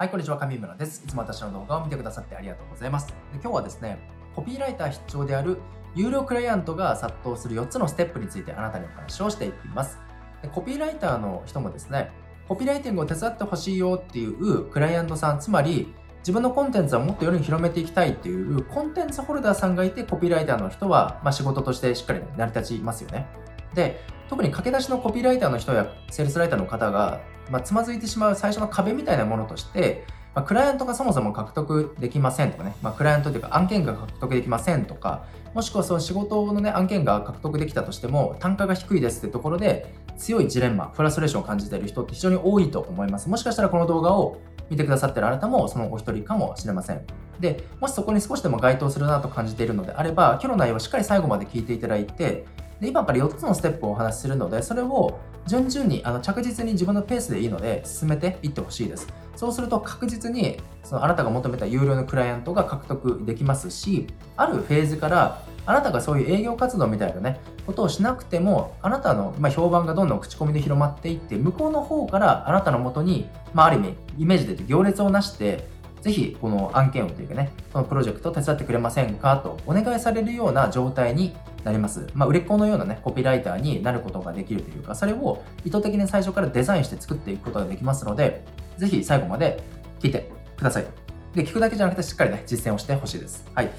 はい、こんにちは、上村です。いつも私の動画を見てくださってありがとうございます。今日はですね、コピーライター必聴である有料クライアントが殺到する4つのステップについてあなたにお話をしていきます。でコピーライターの人もですね、コピーライティングを手伝ってほしいよっていうクライアントさん、つまり自分のコンテンツはもっと世に広めていきたいっていうコンテンツホルダーさんがいて、コピーライターの人は、まあ、仕事としてしっかり成り立ちますよね。で、特に駆け出しのコピーライターの人やセールスライターの方が、まあ、つまずいてしまう最初の壁みたいなものとして、まあ、クライアントがそもそも獲得できませんとかね、まあ、クライアントというか案件が獲得できませんとか、もしくはその仕事のね、案件が獲得できたとしても、単価が低いですってところで、強いジレンマ、フラストレーションを感じている人って非常に多いと思います。もしかしたらこの動画を見てくださっているあなたもそのお一人かもしれません。で、もしそこに少しでも該当するなと感じているのであれば、今日の内容をしっかり最後まで聞いていただいて、で今から4つのステップをお話しするので、それを順々にあの着実に自分のペースでいいので進めていってほしいです。そうすると確実にそのあなたが求めた有料のクライアントが獲得できますし、あるフェーズからあなたがそういう営業活動みたいなね、ことをしなくても、あなたの、ま評判がどんどん口コミで広まっていって、向こうの方からあなたのもとに、まあ、ある意味、イメージで行列をなして、ぜひこの案件をというかね、このプロジェクトを手伝ってくれませんかとお願いされるような状態になります。まあ、売れっ子のようなね、コピーライターになることができるというか、それを意図的に最初からデザインして作っていくことができますので、ぜひ最後まで聞いてください。で、聞くだけじゃなくてしっかりね、実践をしてほしいです。はい。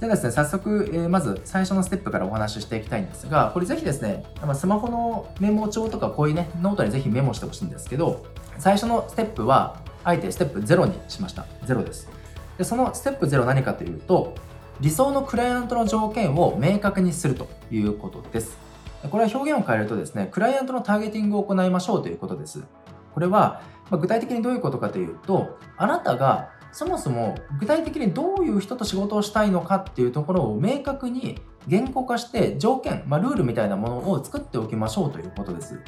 ではですね、早速、えー、まず最初のステップからお話ししていきたいんですが、これぜひですね、スマホのメモ帳とかこういうね、ノートにぜひメモしてほしいんですけど、最初のステップは、あえてステップ0にしました。0です。で、そのステップ0何かというと、理想のクライアントの条件を明確にするということです。これは表現を変えるとですね、クライアントのターゲティングを行いましょうということです。これは、ま具体的にどういうことかというと、あなたがそもそも具体的にどういう人と仕事をしたいのかっていうところを明確に言語化して条件、まあ、ルールみたいなものを作っておきましょうということです。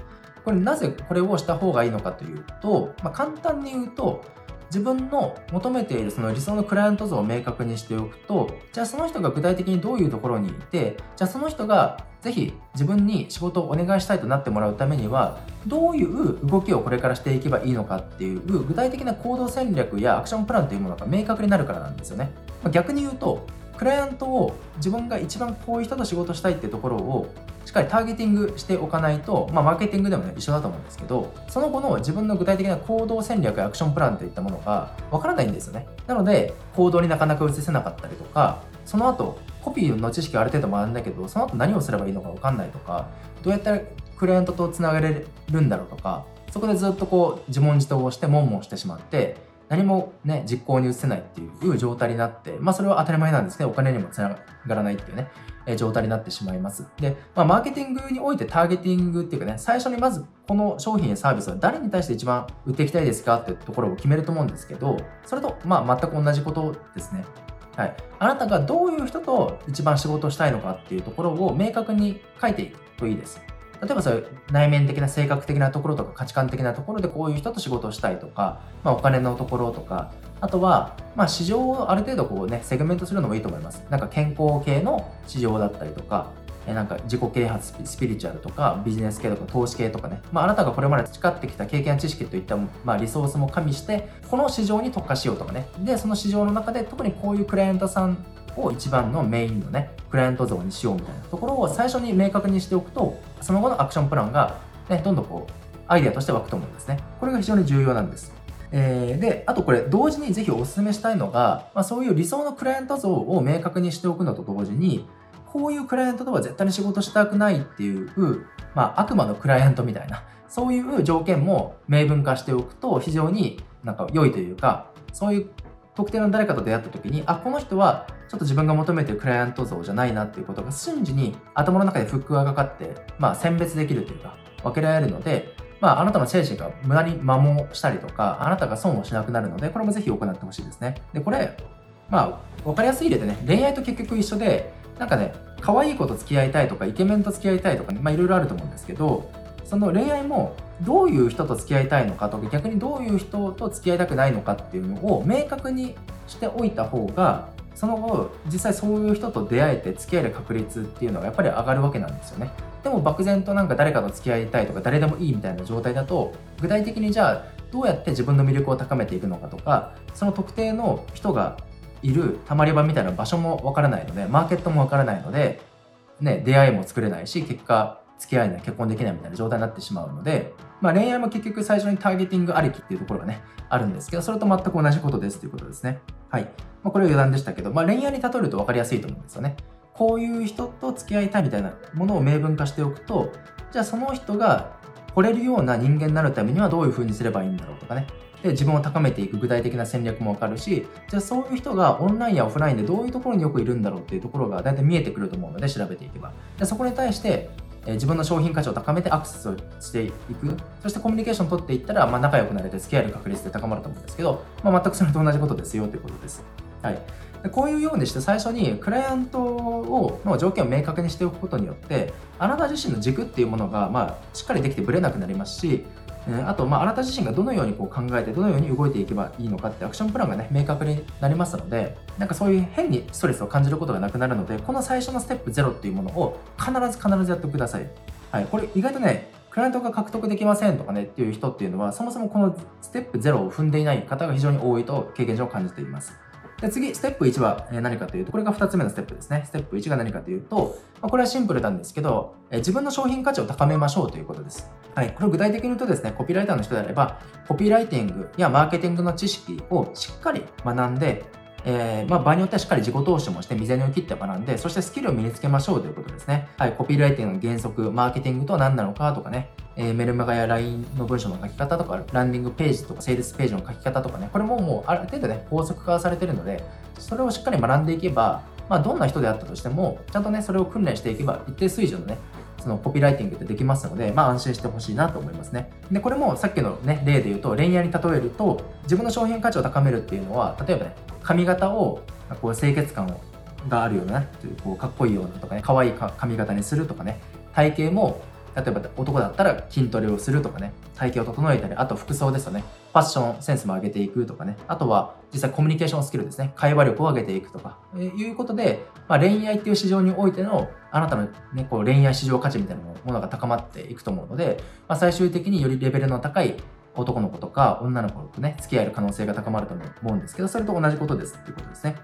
これなぜこれをした方がいいのかというと、まあ、簡単に言うと自分の求めているその理想のクライアント像を明確にしておくと、じゃあその人が具体的にどういうところにいて、じゃあその人がぜひ自分に仕事をお願いしたいとなってもらうためには、どういう動きをこれからしていけばいいのかっていう具体的な行動戦略やアクションプランというものが明確になるからなんですよね。ま逆に言うと、クライアントを自分が一番こういう人と仕事したいってところをしっかりターゲティングしておかないと、まあ、マーケティングでもね、一緒だと思うんですけど、その後の自分の具体的な行動戦略やアクションプランといったものがわからないんですよね。なので、行動になかなか移せなかったりとか、その後、コピーの知識ある程度学んだけど、その後何をすればいいのかわかんないとか、どうやったらクライアントとつながれるんだろうとか、そこでずっとこう自問自答をして悶々してしまって、何もね、実行に移せないっていう状態になって、まあそれは当たり前なんですけど、お金にもつながらないっていうね、状態になってしまいます。で、まあマーケティングにおいてターゲティングっていうかね、最初にまずこの商品やサービスは誰に対して一番売っていきたいですかっていうところを決めると思うんですけど、それとまあ全く同じことですね。はい。あなたがどういう人と一番仕事をしたいのかっていうところを明確に書いていくといいです。例えばそういう内面的な性格的なところとか価値観的なところでこういう人と仕事をしたいとか、まあ、お金のところとかあとは、まあ、市場をある程度こうねセグメントするのもいいと思います。なんか健康系の市場だったりとかなんか自己啓発スピリチュアルとかビジネス系とか投資系とかね、まあ、あなたがこれまで培ってきた経験や知識といった、まあ、リソースも加味してこの市場に特化しようとかね。でその市場の中で特にこういうクライアントさんを一番のメインのねクライアント像にしようみたいなところを最初に明確にしておくとその後のアクションプランが、ね、どんどんこうアイデアとして湧くと思うんですね。これが非常に重要なんです。えー、で、あとこれ、同時にぜひお勧めしたいのが、まあ、そういう理想のクライアント像を明確にしておくのと同時に、こういうクライアントとは絶対に仕事したくないっていう、まあ、悪魔のクライアントみたいな、そういう条件も明文化しておくと非常になんか良いというか、そういう特定の誰かと出会った時に、あ、この人はちょっと自分が求めてるクライアント像じゃないなっていうことが瞬時に頭の中でフックがかかって、まあ選別できるというか、分けられるので、まああなたの精神が無駄に摩耗したりとか、あなたが損をしなくなるので、これもぜひ行ってほしいですね。で、これ、まあ、分かりやすい例でね、恋愛と結局一緒で、なんかね、可愛い子と付き合いたいとか、イケメンと付き合いたいとかね、まあいろいろあると思うんですけど、その恋愛もどういう人と付き合いたいのかとか逆にどういう人と付き合いたくないのかっていうのを明確にしておいた方がその後実際そういう人と出会えて付き合える確率っていうのがやっぱり上がるわけなんですよねでも漠然となんか誰かと付き合いたいとか誰でもいいみたいな状態だと具体的にじゃあどうやって自分の魅力を高めていくのかとかその特定の人がいるたまり場みたいな場所もわからないのでマーケットもわからないので、ね、出会いも作れないし結果付き合えない結婚できないみたいな状態になってしまうので、まあ、恋愛も結局最初にターゲティングありきっていうところがねあるんですけどそれと全く同じことですということですね。はい、まあ、これは余談でしたけど、まあ、恋愛に例えると分かりやすいと思うんですよね。こういう人と付き合いたいみたいなものを明文化しておくとじゃあその人が惚れるような人間になるためにはどういう風にすればいいんだろうとかね。で自分を高めていく具体的な戦略もわかるしじゃあそういう人がオンラインやオフラインでどういうところによくいるんだろうっていうところが大体見えてくると思うので調べていけば。でそこに対してえ自分の商品価値を高めてアクセスをしていく。そしてコミュニケーションを取っていったら、まあ、仲良くなれて付き合える確率で高まると思うんですけど、まあ、全くそれと同じことですよということです。はい、こういうようにして最初にクライアントをの条件を明確にしておくことによってあなた自身の軸っていうものが、まあ、しっかりできてぶれなくなりますしあと、まあ、あなた自身がどのようにこう考えて、どのように動いていけばいいのかってアクションプランがね、明確になりますので、なんかそういう変にストレスを感じることがなくなるので、この最初のステップ0っていうものを必ず必ずやってください。はい、これ意外とね、クライアントが獲得できませんとかねっていう人っていうのは、そもそもこのステップ0を踏んでいない方が非常に多いと経験上感じています。で次、ステップ1は何かというと、これが2つ目のステップですね。ステップ1が何かというと、まあこれはシンプルなんですけど、自分の商品価値を高めましょうということです。はい。これを具体的に言うとですね、コピーライターの人であれば、コピーライティングやマーケティングの知識をしっかり学んで、えー、まあ、場合によってはしっかり自己投資もして、未然を切って学んで、そしてスキルを身につけましょうということですね。はい、コピーライティングの原則、マーケティングとは何なのかとかね、えー、メルマガや LINE の文章の書き方とか、ランディングページとか、セールスページの書き方とかね、これももうある程度ね、法則化されてるので、それをしっかり学んでいけば、まあ、どんな人であったとしても、ちゃんとね、それを訓練していけば、一定水準のね、のコピーライティングってできますので、まあ安心してほしいなと思いますね。で、これもさっきのね、例で言うと、恋愛に例えると、自分の商品価値を高めるっていうのは、例えばね、髪型をこう清潔感をがあるような、こうかっこいいようなとかね、可愛い髪型にするとかね、体型も例えば男だったら筋トレをするとかね、体型を整えたり、あと服装ですよね。ファッションセンスも上げていくとかね。あとは実際コミュニケーションスキルですね。会話力を上げていくとか、いうことで、まあ、恋愛っていう市場においてのあなたの、ね、こう恋愛市場価値みたいなものが高まっていくと思うので、まあ、最終的によりレベルの高い男の子とか女の子とね、付き合える可能性が高まると思うんですけど、それと同じことですっていうことですね。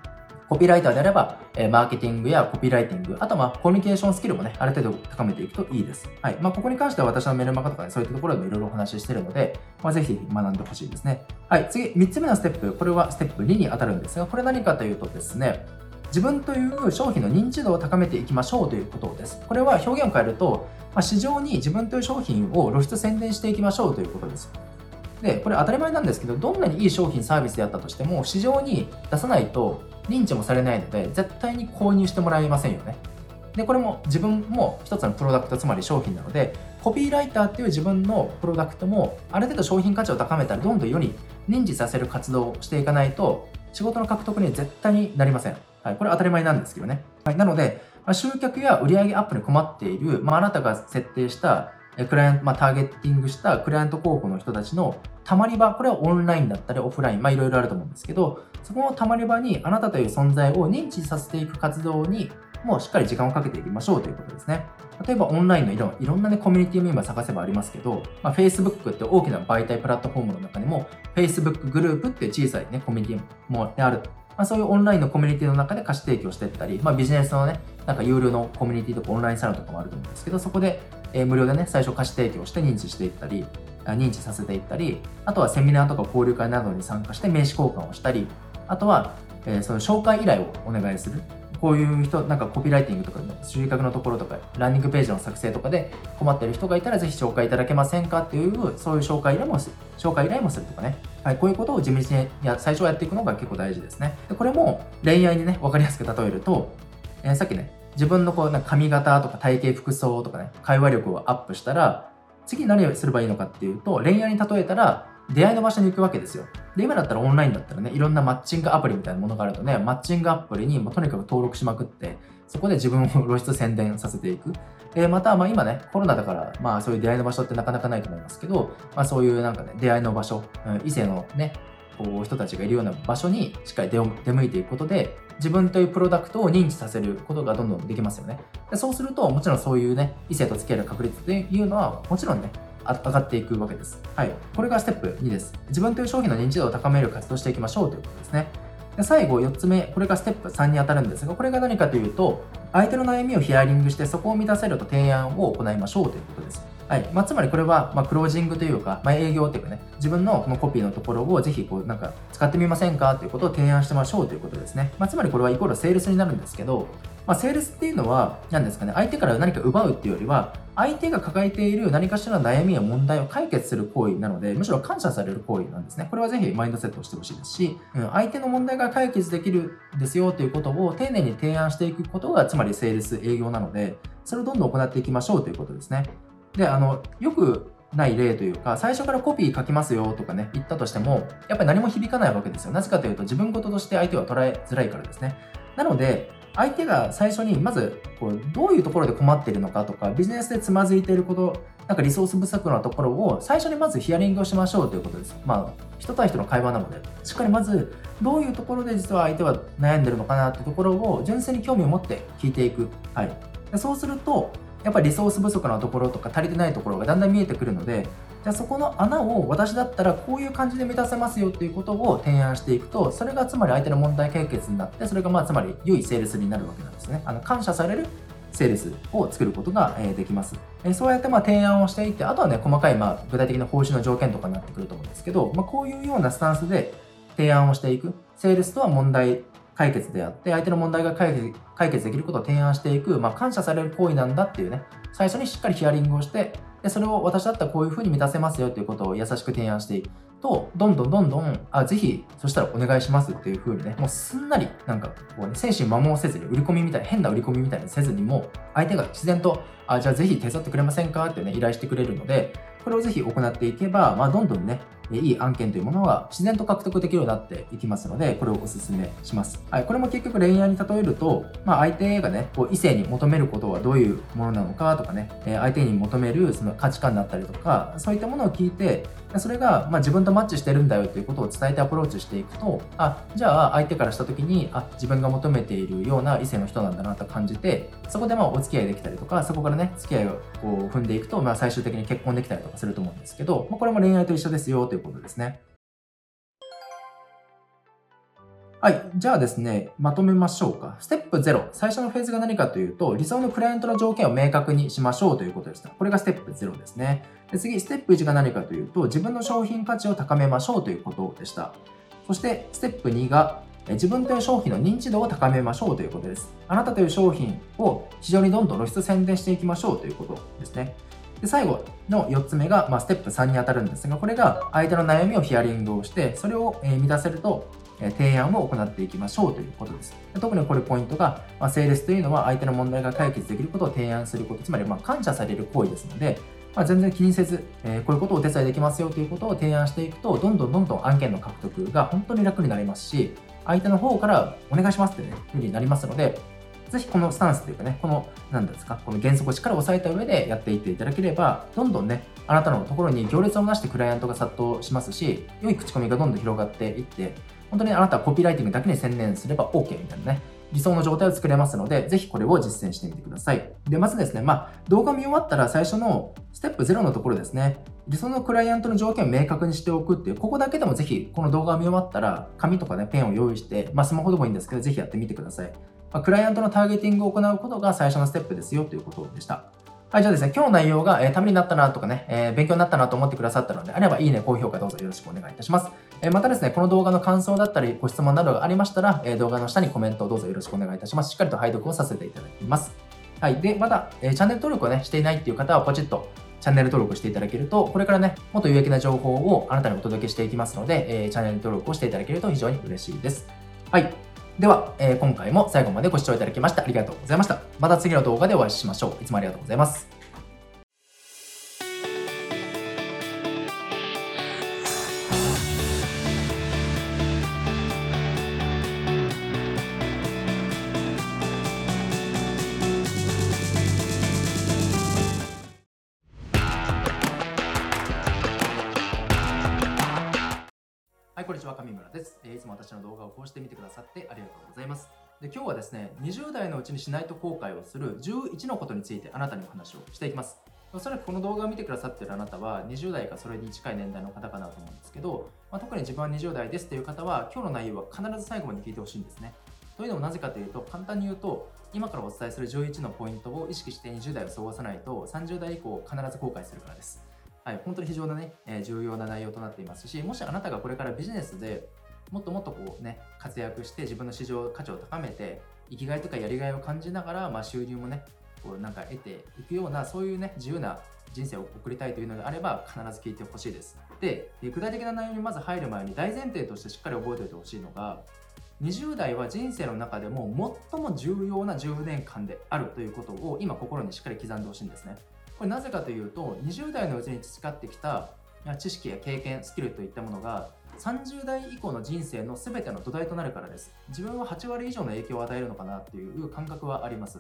コピーライターであれば、え、マーケティングやコピーライティング、あとはコミュニケーションスキルもね、ある程度高めていくといいです。はい。まあ、ここに関しては私のメルマガとかね、そういったところでもいろいろお話ししてるので、まあ、ぜひ学んでほしいですね。はい。次、3つ目のステップ、これはステップ2に当たるんですが、これ何かというとですね、自分という商品の認知度を高めていきましょうということです。これは表現を変えると、まあ、市場に自分という商品を露出宣伝していきましょうということです。で、これ当たり前なんですけど、どんなにいい商品サービスであったとしても、市場に出さないと認知もされないので、絶対に購入してもらえませんよね。で、これも自分も一つのプロダクト、つまり商品なので、コピーライターっていう自分のプロダクトも、ある程度商品価値を高めたら、どんどん世に認知させる活動をしていかないと、仕事の獲得に絶対になりません。はい、これ当たり前なんですけどね。はい、なので、まあ、集客や売上アップに困っている、まあ、あなたが設定したクライアント、まあ、ターゲッティングしたクライアント候補の人たちのたまり場、これはオンラインだったりオフライン、まあいろいろあると思うんですけど、そこのたまり場にあなたという存在を認知させていく活動にもうしっかり時間をかけていきましょうということですね。例えばオンラインのいろいろんなね、コミュニティも今探せばありますけど、まあ、Facebook って大きな媒体プラットフォームの中にも、Facebook グループっていう小さいね、コミュニティもある。まあ、そういうオンラインのコミュニティの中で貸し提供していったり、まあ、ビジネスのね、なんか有料のコミュニティとかオンラインサロンとかもあると思うんですけど、そこで、え、無料でね、最初貸し提供して認知していったり、認知させていったり、あとはセミナーとか交流会などに参加して名刺交換をしたり、あとは、え、その紹介依頼をお願いする。こういう人、なんかコピーライティングとか、集客のところとか、ランニングページの作成とかで困ってる人がいたら、ぜひ紹介いただけませんかっていう、そういう紹介依頼もする、紹介依頼もするとかね。はい、こういうことを地道にや最初はやっていくのが結構大事ですね。でこれも恋愛にね、わかりやすく例えると、えー、さっきね、自分のこうなんか髪型とか体型服装とかね、会話力をアップしたら、次何をすればいいのかっていうと、恋愛に例えたら、出会いの場所に行くわけですよ。で、今だったらオンラインだったらね、いろんなマッチングアプリみたいなものがあるとね、マッチングアプリにもとにかく登録しまくって、そこで自分を露出宣伝させていく。で、また、まあ今ね、コロナだから、まあそういう出会いの場所ってなかなかないと思いますけど、まあそういうなんかね、出会いの場所、異性のね、こう人たちがいるような場所にしっかり出向いていくことで、自分というプロダクトを認知させることがどんどんできますよね。でそうすると、もちろんそういうね、異性と付き合える確率っていうのは、もちろんね、上がっていくわけです。はい。これがステップ2です。自分という商品の認知度を高める活動していきましょうということですね。で最後、4つ目、これがステップ3に当たるんですが、これが何かというと、相手の悩みをヒアリングして、そこを満たせると提案を行いましょうということです。はいまあ、つまりこれは、まあ、クロージングというか、まあ、営業っていうかね、自分のこのコピーのところをぜひこうなんか使ってみませんかということを提案してましょうということですね。まあ、つまりこれはイコールセールスになるんですけど、まあ、セールスっていうのは、何ですかね、相手から何か奪うっていうよりは、相手が抱えている何かしらの悩みや問題を解決する行為なので、むしろ感謝される行為なんですね。これはぜひマインドセットをしてほしいですし、うん、相手の問題が解決できるですよということを丁寧に提案していくことが、つまりセールス営業なので、それをどんどん行っていきましょうということですね。で、あの、よくない例というか、最初からコピー書きますよとかね、言ったとしても、やっぱり何も響かないわけですよ。なぜかというと、自分事として相手は捉えづらいからですね。なので、相手が最初にまずこうどういうところで困っているのかとか、ビジネスでつまずいていること、なんかリソース不足なところを最初にまずヒアリングをしましょうということです。まあ、人対人の会話なので、しっかりまずどういうところで実は相手は悩んでるのかなってところを純粋に興味を持って聞いていく。はい。でそうすると、やっぱりリソース不足なところとか足りてないところがだんだん見えてくるので、じゃあそこの穴を私だったらこういう感じで満たせますよっていうことを提案していくと、それがつまり相手の問題解決になって、それがまあつまり良いセールスになるわけなんですね。あの感謝されるセールスを作ることができます。そうやってま提案をしていって、あとはね、細かいま具体的な報酬の条件とかになってくると思うんですけど、まあ、こういうようなスタンスで提案をしていく。セールスとは問題解決であって、相手の問題が解決解決できることを提案していく、まあ、感謝される行為なんだっていうね、最初にしっかりヒアリングをして、でそれを私だったらこういうふうに満たせますよということを優しく提案していく。と、どんどんどんどん、あ、ぜひ、そしたらお願いしますっていうふうにね、もうすんなり、なんか、こうね、精神摩耗せずに、売り込みみたいな、変な売り込みみたいにせずにも、相手が自然と、あ、じゃあぜひ手伝ってくれませんかってね、依頼してくれるので、これをぜひ行っていけば、まあ、どんどんね、いい案件というものは自然と獲得できるようになっていきますので、これをお勧めします。はい、これも結局恋愛に例えると、まあ、相手がね、こう異性に求めることはどういうものなのかとかね、相手に求めるその価値観だったりとか、そういったものを聞いて、それがま自分とマッチしてるんだよということを伝えてアプローチしていくと、あ、じゃあ相手からした時に、あ、自分が求めているような異性の人なんだなと感じて、そこでまあお付き合いできたりとか、そこからね、付き合いをこう踏んでいくと、まあ最終的に結婚できたりとかすると思うんですけど、まあ、これも恋愛と一緒ですよとということですね。はい。じゃあですね、まとめましょうか。ステップ0。最初のフェーズが何かというと、理想のクライアントの条件を明確にしましょうということでした。これがステップ0ですね。で次、ステップ1が何かというと、自分の商品価値を高めましょうということでした。そして、ステップ2が、自分という商品の認知度を高めましょうということです。あなたという商品を非常にどんどん露出宣伝していきましょうということですね。で最後の4つ目が、まあ、ステップ3に当たるんですが、これが相手の悩みをヒアリングをして、それをえ満たせると提案を行っていきましょうということです。特にこれポイントが、まあ、セールスというのは相手の問題が解決できることを提案すること、つまりま感謝される行為ですので、まあ、全然気にせず、えー、こういうことをお手伝いできますよということを提案していくと、どんどんどんどん案件の獲得が本当に楽になりますし、相手の方からお願いしますってね、ふうになりますので、ぜひこのスタンスというかね、この、なんですか、この原則をしっかり押さえた上でやっていっていただければ、どんどんね、あなたのところに行列をなしてクライアントが殺到しますし、良い口コミがどんどん広がっていって、本当にあなたはコピーライティングだけに専念すれば OK みたいなね、理想の状態を作れますので、ぜひこれを実践してみてください。で、まずですね、まあ、動画見終わったら最初のステップ0のところですね、理想のクライアントの条件を明確にしておくっていう、ここだけでもぜひこの動画を見終わったら、紙とかね、ペンを用意して、まあ、スマホでもいいんですけど、ぜひやってみてください。まあ、クライアントのターゲティングを行うことが最初のステップですよということでした。はい、じゃあですね、今日の内容が、えー、ためになったなとかね、えー、勉強になったなと思ってくださったのであれば、いいね、高評価どうぞよろしくお願いいたします。えー、またですね、この動画の感想だったり、ご質問などがありましたら、え動画の下にコメントをどうぞよろしくお願いいたします。しっかりと拝読をさせていただきます。はい。で、また、えチャンネル登録をね、していないっていう方は、ポチッとチャンネル登録していただけると、これからね、もっと有益な情報をあなたにお届けしていきますので、えチャンネル登録をしていただけると非常に嬉しいです。はい。では、え今回も最後までご視聴いただきましてありがとうございました。また次の動画でお会いしましょう。いつもありがとうございます。い、こんにちは、上村です。いつも私の動画をこうして見てくださってありがとうございます。で今日はですね、20代のうちにしないと後悔をする11のことについてあなたにお話をしていきます。おそらくこの動画を見てくださってるあなたは20代かそれに近い年代の方かなと思うんですけど、まあ、特に自分は20代ですという方は今日の内容は必ず最後まで聞いてほしいんですね。というのもなぜかというと簡単に言うと今からお伝えする11のポイントを意識して20代を過ごさないと30代以降必ず後悔するからです。はい、本当に非常なね、え、重要な内容となっていますし、もしあなたがこれからビジネスでもっともっとこうね、活躍して自分の市場価値を高めて、生きがいとかやりがいを感じながら、まあ、収入もね、こうなんか得ていくようなそういうね自由な人生を送りたいというのであれば必ず聞いてほしいです。で具体的な内容にまず入る前に大前提としてしっかり覚えておいてほしいのが20代は人生の中でも最も重要な10年間であるということを今心にしっかり刻んでほしいんですね。これなぜかというと20代のうちに培ってきた知識や経験スキルといったものが30代以降の人生の全ての土台となるからです自分は8割以上の影響を与えるのかなっていう感覚はあります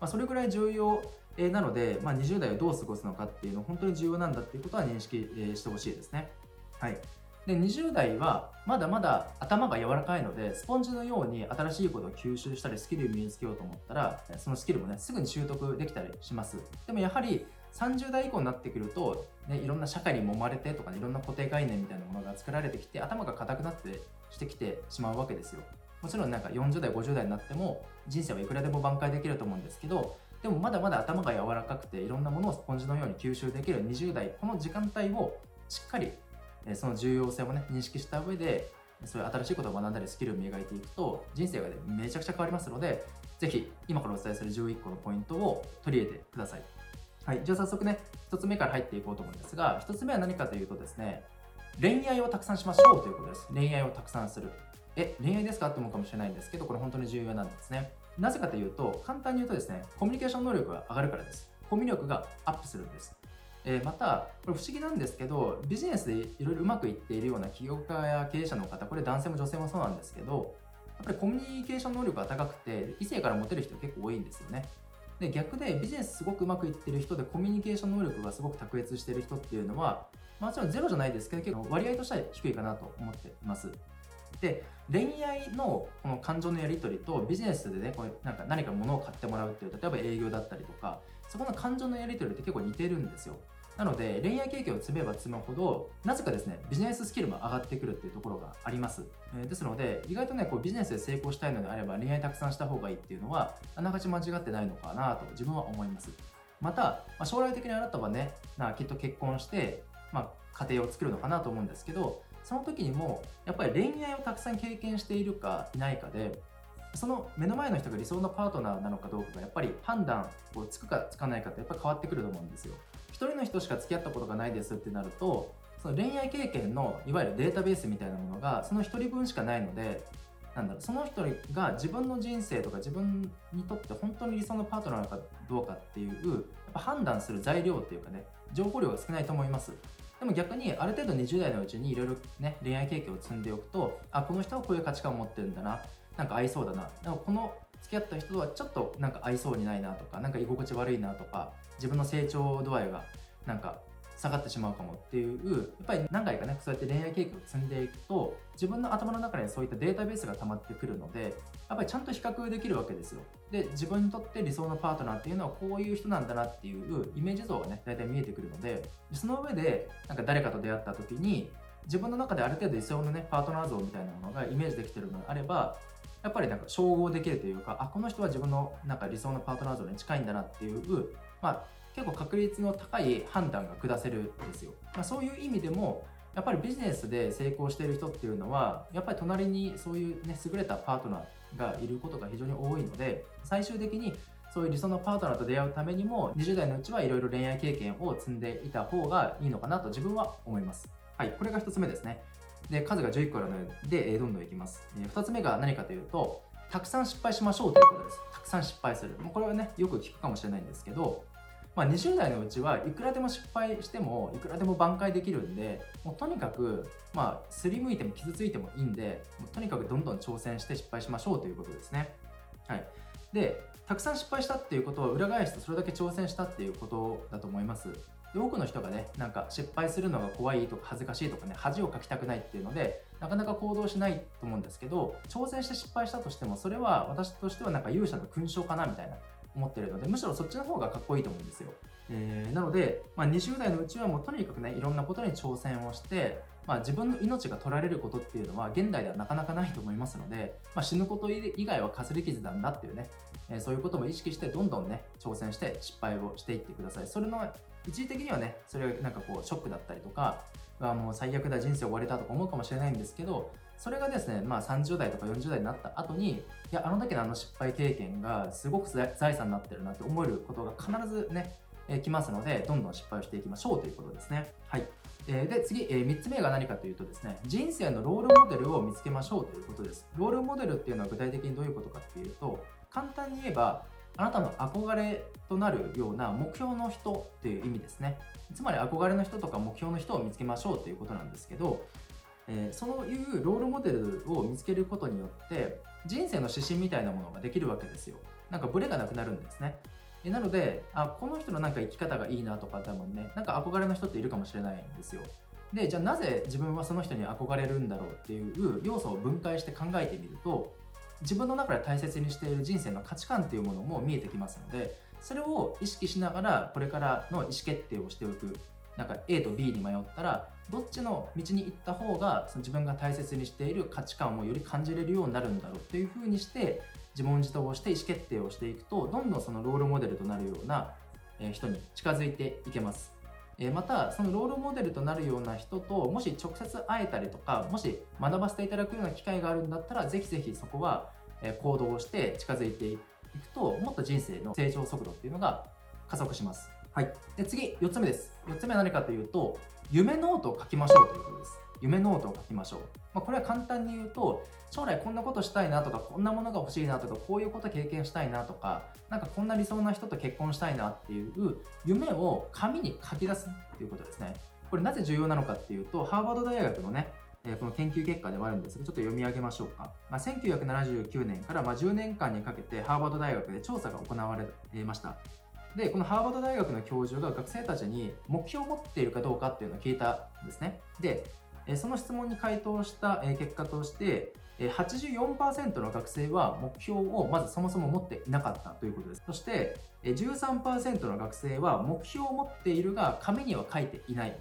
まあ、それぐらい重要なので、まあ、20代をどう過ごすのかっていうの本当に重要なんだっていうことは認識してほしいですね。はい。で、20代はまだまだ頭が柔らかいので、スポンジのように新しいことを吸収したり、スキルを身につけようと思ったら、そのスキルもね、すぐに習得できたりします。でもやはり、30代以降になってくると、ね、いろんな社会に揉まれてとか、ね、いろんな固定概念みたいなものが作られてきて、頭が硬くなってしてきてしまうわけですよ。もちろんなんか40代、50代になっても、人生はいくらでも挽回できると思うんですけど、でもまだまだ頭が柔らかくていろんなものをスポンジのように吸収できる20代この時間帯をしっかりその重要性をね認識した上でそういう新しいことを学んだりスキルを磨いていくと人生が、ね、めちゃくちゃ変わりますのでぜひ今からお伝えする11個のポイントを取り入れてくださいはいじゃあ早速ね1つ目から入っていこうと思うんですが1つ目は何かというとですね恋愛をたくさんしましょうということです恋愛をたくさんするえ恋愛ですかって思うかもしれないんですけどこれ本当に重要なんですねなぜかというと、簡単に言うとですね、コミュニケーション能力が上がるからです。コミュ力がアップするんです。えー、また、これ不思議なんですけど、ビジネスでいろいろうまくいっているような起業家や経営者の方、これ男性も女性もそうなんですけど、やっぱりコミュニケーション能力が高くて、異性からモテる人結構多いんですよね。で、逆でビジネスすごくうまくいってる人でコミュニケーション能力がすごく卓越してる人っていうのは、もちろんゼロじゃないですけど、結構割合としては低いかなと思っています。で恋愛のこの感情のやり取りとビジネスでねこうなんか何か物を買ってもらうっていう例えば営業だったりとかそこの感情のやり取りって結構似てるんですよ。なので恋愛経験を積めば積むほどなぜかですねビジネススキルも上がってくるっていうところがあります、え、ですので意外とねこうビジネスで成功したいのであれば恋愛たくさんした方がいいっていうのはあながち間違ってないのかなと自分は思います。また、まあ、将来的にあなたはねなきっと結婚して、まあ、家庭を作るのかなと思うんですけどその時にもやっぱり恋愛をたくさん経験しているかいないかでその目の前の人が理想のパートナーなのかどうかがやっぱり判断をつくかつかないかってやっぱ変わってくると思うんですよ。一人の人しか付き合ったことがないですってなるとその恋愛経験のいわゆるデータベースみたいなものがその一人分しかないのでなんだろその人が自分の人生とか自分にとって本当に理想のパートナーかどうかっていうやっぱ判断する材料っていうかね情報量が少ないと思いますでも逆にある程度20代のうちにいろいろね恋愛経験を積んでおくとあこの人はこういう価値観を持ってるんだななんか合いそうだな。でもこの付き合った人とはちょっとなんか合いそうにないなとかなんか居心地悪いなとか自分の成長度合いがなんか下がってしまうかもっていうやっぱり何回かねそうやって恋愛経験を積んでいくと自分の頭の中にそういったデータベースが溜まってくるのでやっぱりちゃんと比較できるわけですよ。で自分にとって理想のパートナーっていうのはこういう人なんだなっていうイメージ像がね大体見えてくるのでその上でなんか誰かと出会った時に自分の中である程度理想のねパートナー像みたいなものがイメージできてるのであればやっぱりなんか照合できるというかあこの人は自分のなんか理想のパートナー像に近いんだなっていうまあ結構確率の高い判断が下せるんですよ。まあ、そういう意味でもやっぱりビジネスで成功している人っていうのはやっぱり隣にそういうね優れたパートナーがいることが非常に多いので最終的にそういう理想のパートナーと出会うためにも20代のうちはいろいろ恋愛経験を積んでいた方がいいのかなと自分は思います。はい、これが1つ目ですね。で、数が11個あるので、えどんどんいきます。え2つ目が何かというと、たくさん失敗しましょうということです。たくさん失敗する。もうこれはね、よく聞くかもしれないんですけど、まあ、20代のうちはいくらでも失敗してもいくらでも挽回できるんでもうとにかく、まあ、すりむいても傷ついてもいいんでもうとにかくどんどん挑戦して失敗しましょうということですね。はい、でたくさん失敗したっていうことは裏返してそれだけ挑戦したっていうことだと思います。で多くの人がねなんか失敗するのが怖いとか恥ずかしいとかね恥をかきたくないっていうのでなかなか行動しないと思うんですけど挑戦して失敗したとしてもそれは私としてはなんか勇者の勲章かなみたいな思ってるのでむしろそっちの方がかっこいいと思うんですよ。えー、なので、まあ、20代のうちはもうとにかくねいろんなことに挑戦をして、まあ、自分の命が取られることっていうのは現代ではなかなかないと思いますので、まあ、死ぬこと以外はかすり傷なんだっていうね、えー、そういうことも意識してどんどんね挑戦して失敗をしていってください。それの一時的にはねそれがなんかこうショックだったりとかあもう最悪だ人生終われたとか思うかもしれないんですけどそれがですね、まあ、30代とか40代になった後にいやあの時のあの失敗経験がすごく財産になってるなって思えることが必ずねえー、きますので、どんどん失敗をしていきましょうということですね。はい。えー、で、次、えー、3つ目が何かというとですね、人生のロールモデルを見つけましょうということです。ロールモデルっていうのは具体的にどういうことかっていうと、簡単に言えば、あなたの憧れとなるような目標の人っていう意味ですね。つまり憧れの人とか目標の人を見つけましょうということなんですけど、えー、そういうロールモデルを見つけることによって人生の指針みたいなものができるわけですよ。なんかブレがなくなるんですね。なのであこの人のなんか生き方がいいなとか多分ねなんか憧れの人っているかもしれないんですよでじゃあなぜ自分はその人に憧れるんだろうっていう要素を分解して考えてみると自分の中で大切にしている人生の価値観っていうものも見えてきますのでそれを意識しながらこれからの意思決定をしておくなんか A と B に迷ったらどっちの道に行った方がその自分が大切にしている価値観をより感じれるようになるんだろうっていうふうにして自問自答をして意思決定をしていくとどんどんそのロールモデルとなるような人に近づいていけます。またそのロールモデルとなるような人ともし直接会えたりとかもし学ばせていただくような機会があるんだったらぜひぜひそこは行動をして近づいていくともっと人生の成長速度っていうのが加速します。はい。で次4つ目です。4つ目は何かというと夢ノートを書きましょうということです。夢ノートを書きましょう。まあ、これは簡単に言うと、将来こんなことしたいなとか、こんなものが欲しいなとか、こういうこと経験したいなとか、なんかこんな理想な人と結婚したいなっていう夢を紙に書き出すっていうことですね。これなぜ重要なのかっていうと、ハーバード大学のね、えこの研究結果ではあるんですが、ちょっと読み上げましょうか。まあ、1979年からま10年間にかけてハーバード大学で調査が行われました。で、このハーバード大学の教授が学生たちに目標を持っているかどうかっていうのを聞いたんですね。で、その質問に回答した結果として84%の学生は目標をまずそもそも持っていなかったということです。そして13%の学生は目標を持っているが紙には書いていない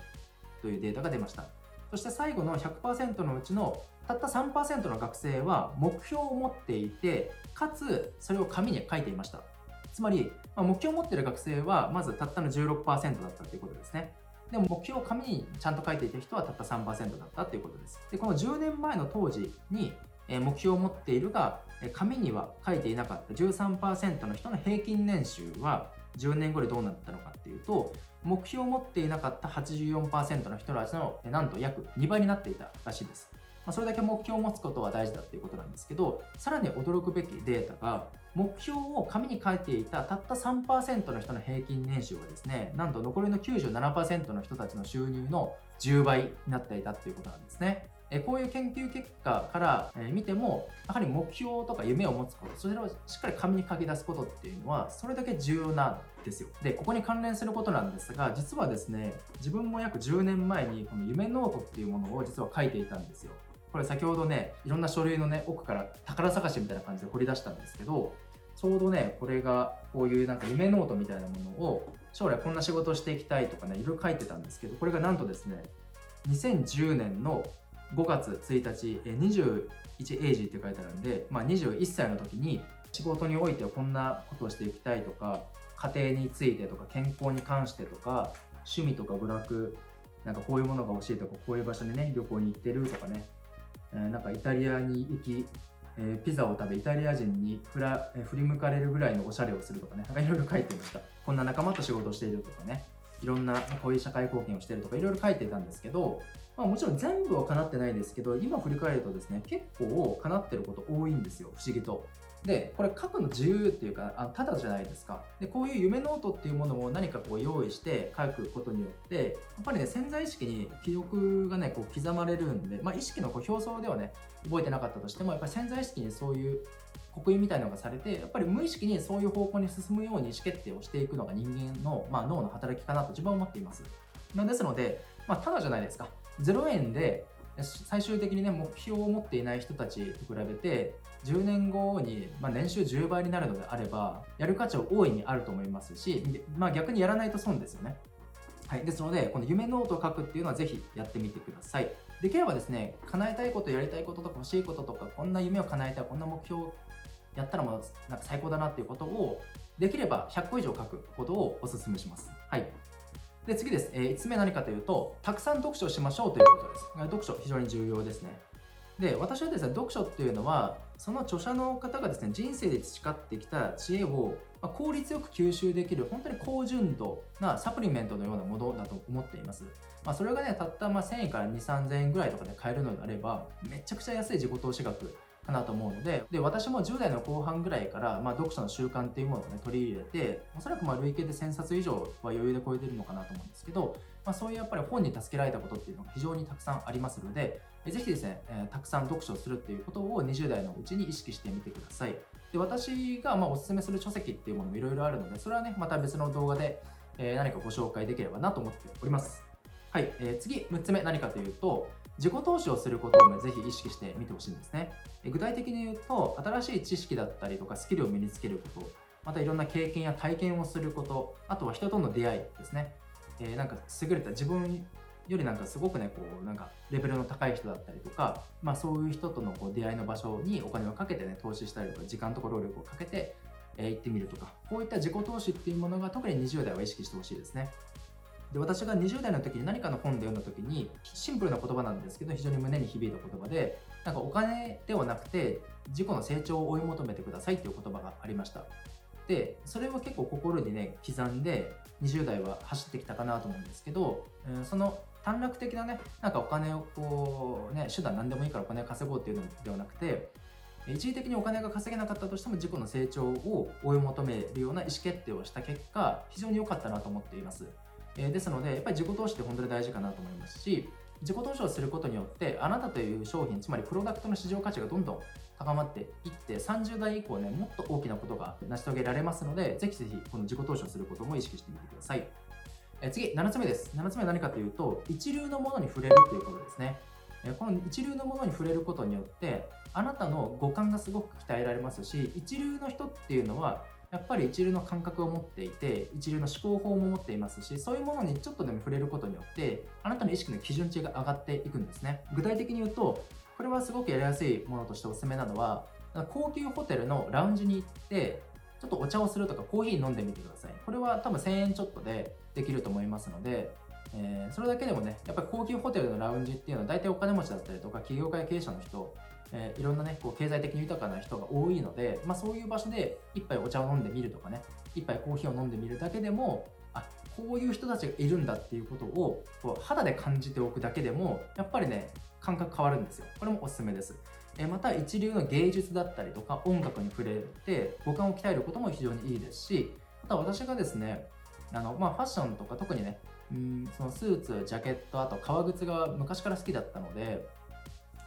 というデータが出ました。そして最後の100%のうちのたった3%の学生は目標を持っていて、かつそれを紙に書いていました。つまり、ま目標を持っている学生はまずたったの16%だったということですね。でも目標を紙にちゃんと書いていた人はたった3%だったということです。で、この10年前の当時に目標を持っているが、紙には書いていなかった13%の人の平均年収は10年後でどうなったのかっていうと、目標を持っていなかった84%の人たちのなんと約2倍になっていたらしいです。ま、それだけ目標を持つことは大事だっていうことなんですけど、さらに驚くべきデータが、目標を紙に書いていたたった3%の人の平均年収はですね、なんと残りの97%の人たちの収入の10倍になっていたっていうことなんですね。えこういう研究結果から見ても、やはり目標とか夢を持つこと、それをしっかり紙に書き出すことっていうのは、それだけ重要なんですよ。で、ここに関連することなんですが、実はですね、自分も約10年前にこの夢ノートっていうものを実は書いていたんですよ。これ先ほどね、いろんな書類のね、奥から宝探しみたいな感じで掘り出したんですけど、ちょうどね、これがこういうなんか夢ノートみたいなものを将来こんな仕事をしていきたいとかね、いろいろ書いてたんですけど、これがなんとですね、2010年の5月1日、21エイジって書いてあるんで、まあ、21歳の時に仕事においてこんなことをしていきたいとか、家庭についてとか、健康に関してとか、趣味とか娯楽、なんかこういうものが欲しいとか、こういう場所にね、旅行に行ってるとかね、え、なんかイタリアに行き、えー、ピザを食べイタリア人に振ら、えー、振り向かれるぐらいのおしゃれをするとかねなんかいろいろ書いてました。こんな仲間と仕事をしているとかねいろんなこういう社会貢献をしているとかいろいろ書いてたんですけど、まあ、もちろん全部は叶ってないですけど今振り返るとですね結構叶ってること多いんですよ不思議とで、これ書くの自由っていうか、あただじゃないですか。で、こういう夢ノートっていうものを何かこう用意して書くことによって、やっぱりね、潜在意識に記憶がね、こう刻まれるんで、まあ意識のこう表層ではね、覚えてなかったとしても、やっぱり潜在意識にそういう刻印みたいなのがされて、やっぱり無意識にそういう方向に進むように意思決定をしていくのが人間の、まあ、脳の働きかなと自分は思っています。なですので、まあ、ただじゃないですか。0円で最終的にね、目標を持っていない人たちと比べて、10年後に、まあ、年収10倍になるのであれば、やる価値は大いにあると思いますし、まあ、逆にやらないと損ですよね。はい、ですので、この夢ノートを書くっていうのはぜひやってみてください。できればですね、叶えたいこと、やりたいこととか欲しいこととか、こんな夢を叶えたい、こんな目標やったらもうなんか最高だなっていうことを、できれば100個以上書くことをお勧めします。はい。で、次です。えー、5つ目何かというと、たくさん読書をしましょうということです。読書、非常に重要ですね。で、私はですね、読書っていうのは、その著者の方がですね、人生で培ってきた知恵を、効率よく吸収できる、本当に高純度なサプリメントのようなものだと思っています。まあ、それがね、たったま1000円から2、3000円ぐらいとかで買えるのであれば、めちゃくちゃ安い自己投資額かなと思うので、で、私も10代の後半ぐらいから、まあ、読書の習慣っていうものをね、取り入れて、おそらくまあ累計で1000冊以上は余裕で超えてるのかなと思うんですけど、まあ、そういうやっぱり本に助けられたことっていうのが非常にたくさんありますので、ぜひですね、えー、たくさん読書するっていうことを20代のうちに意識してみてください。で、私がまあおすすめする書籍っていうものもいろいろあるので、それはね、また別の動画で、えー、何かご紹介できればなと思っております。はい、えー、次、6つ目何かというと、自己投資をすることを、ぜひ意識してみてほしいんですね。具体的に言うと、新しい知識だったりとかスキルを身につけること、またいろんな経験や体験をすること、あとは人との出会いですね。えー、なんか優れた自分よりなんかすごくね、こう、なんかレベルの高い人だったりとか、まあそういう人とのこう出会いの場所にお金をかけてね、投資したりとか、時間とか労力をかけて、えー、行ってみるとか、こういった自己投資っていうものが特に20代は意識してほしいですね。で私が20代の時に何かの本で読んだ時にシンプルな言葉なんですけど非常に胸に響いた言葉でなんかお金ではなくて自己の成長を追い求めてくださいっていう言葉がありました。でそれは結構心にね刻んで20代は走ってきたかなと思うんですけど、えー、その短絡的なねなんかお金をこうね手段何でもいいからお金を稼ごうっていうのではなくて一時的にお金が稼げなかったとしても自己の成長を追い求めるような意思決定をした結果非常に良かったなと思っています。え、ですので、やっぱり自己投資って本当に大事かなと思いますし、自己投資をすることによって、あなたという商品、つまりプロダクトの市場価値がどんどん高まっていって、30代以降ね、もっと大きなことが成し遂げられますので、ぜひぜひこの自己投資をすることも意識してみてください。え次、7つ目です。7つ目は何かというと、一流のものに触れるということですね。この一流のものに触れることによってあなたの五感がすごく鍛えられますし一流の人っていうのはやっぱり一流の感覚を持っていて一流の思考法も持っていますしそういうものにちょっとでも触れることによってあなたの意識の基準値が上がっていくんですね。具体的に言うとこれはすごくやりやすいものとしておすすめなのは高級ホテルのラウンジに行ってちょっとお茶をするとかコーヒー飲んでみてください。これは多分1000円ちょっとでできると思いますのでえー、それだけでもね、やっぱり高級ホテルのラウンジっていうのは大体お金持ちだったりとか、企業界経営者の人えー、いろんなね、こう経済的に豊かな人が多いので、まあ、そういう場所で一杯お茶を飲んでみるとかね、一杯コーヒーを飲んでみるだけでも、あこういう人たちがいるんだっていうことをこう肌で感じておくだけでも、やっぱりね、感覚変わるんですよ。これもおすすめです。えまた一流の芸術だったりとか音楽に触れて五感を鍛えることも非常にいいですし、あとは私がですね、あのまあ、ファッションとか特にね、うんそのスーツ、ジャケット、あと革靴が昔から好きだったので、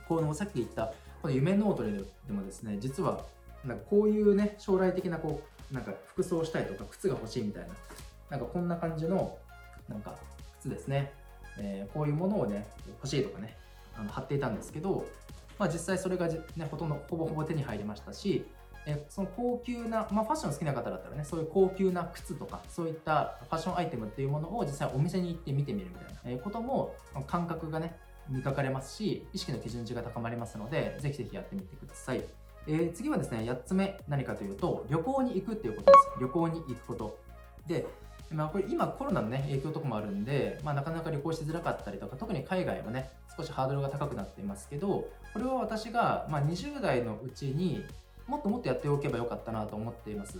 このさっき言ったこの夢ノートでもですね、実は、なんかこういうね、将来的なこう、なんか服装したいとか、靴が欲しいみたいな、なんかこんな感じの、なんか靴ですね、えー、こういうものをね、欲しいとかね、あの貼っていたんですけど、まあ実際それがね、ほとんど、ほぼほぼ手に入りましたし、えその高級な、まあ、ファッション好きな方だったらね、そういう高級な靴とか、そういったファッションアイテムっていうものを実際お店に行って見てみるみたいな、えことも、感覚がね、見かかれますし、意識の基準値が高まりますので、ぜひぜひやってみてください。えー、次はですね、8つ目何かというと、旅行に行くっていうことです。旅行に行くこと。で、まあ、これ今コロナのね、影響とかもあるんで、まあ、なかなか旅行しづらかったりとか、特に海外はね、少しハードルが高くなっていますけど、これは私が、まあ、20代のうちにもっともっとやっておけばよかったなと思っています。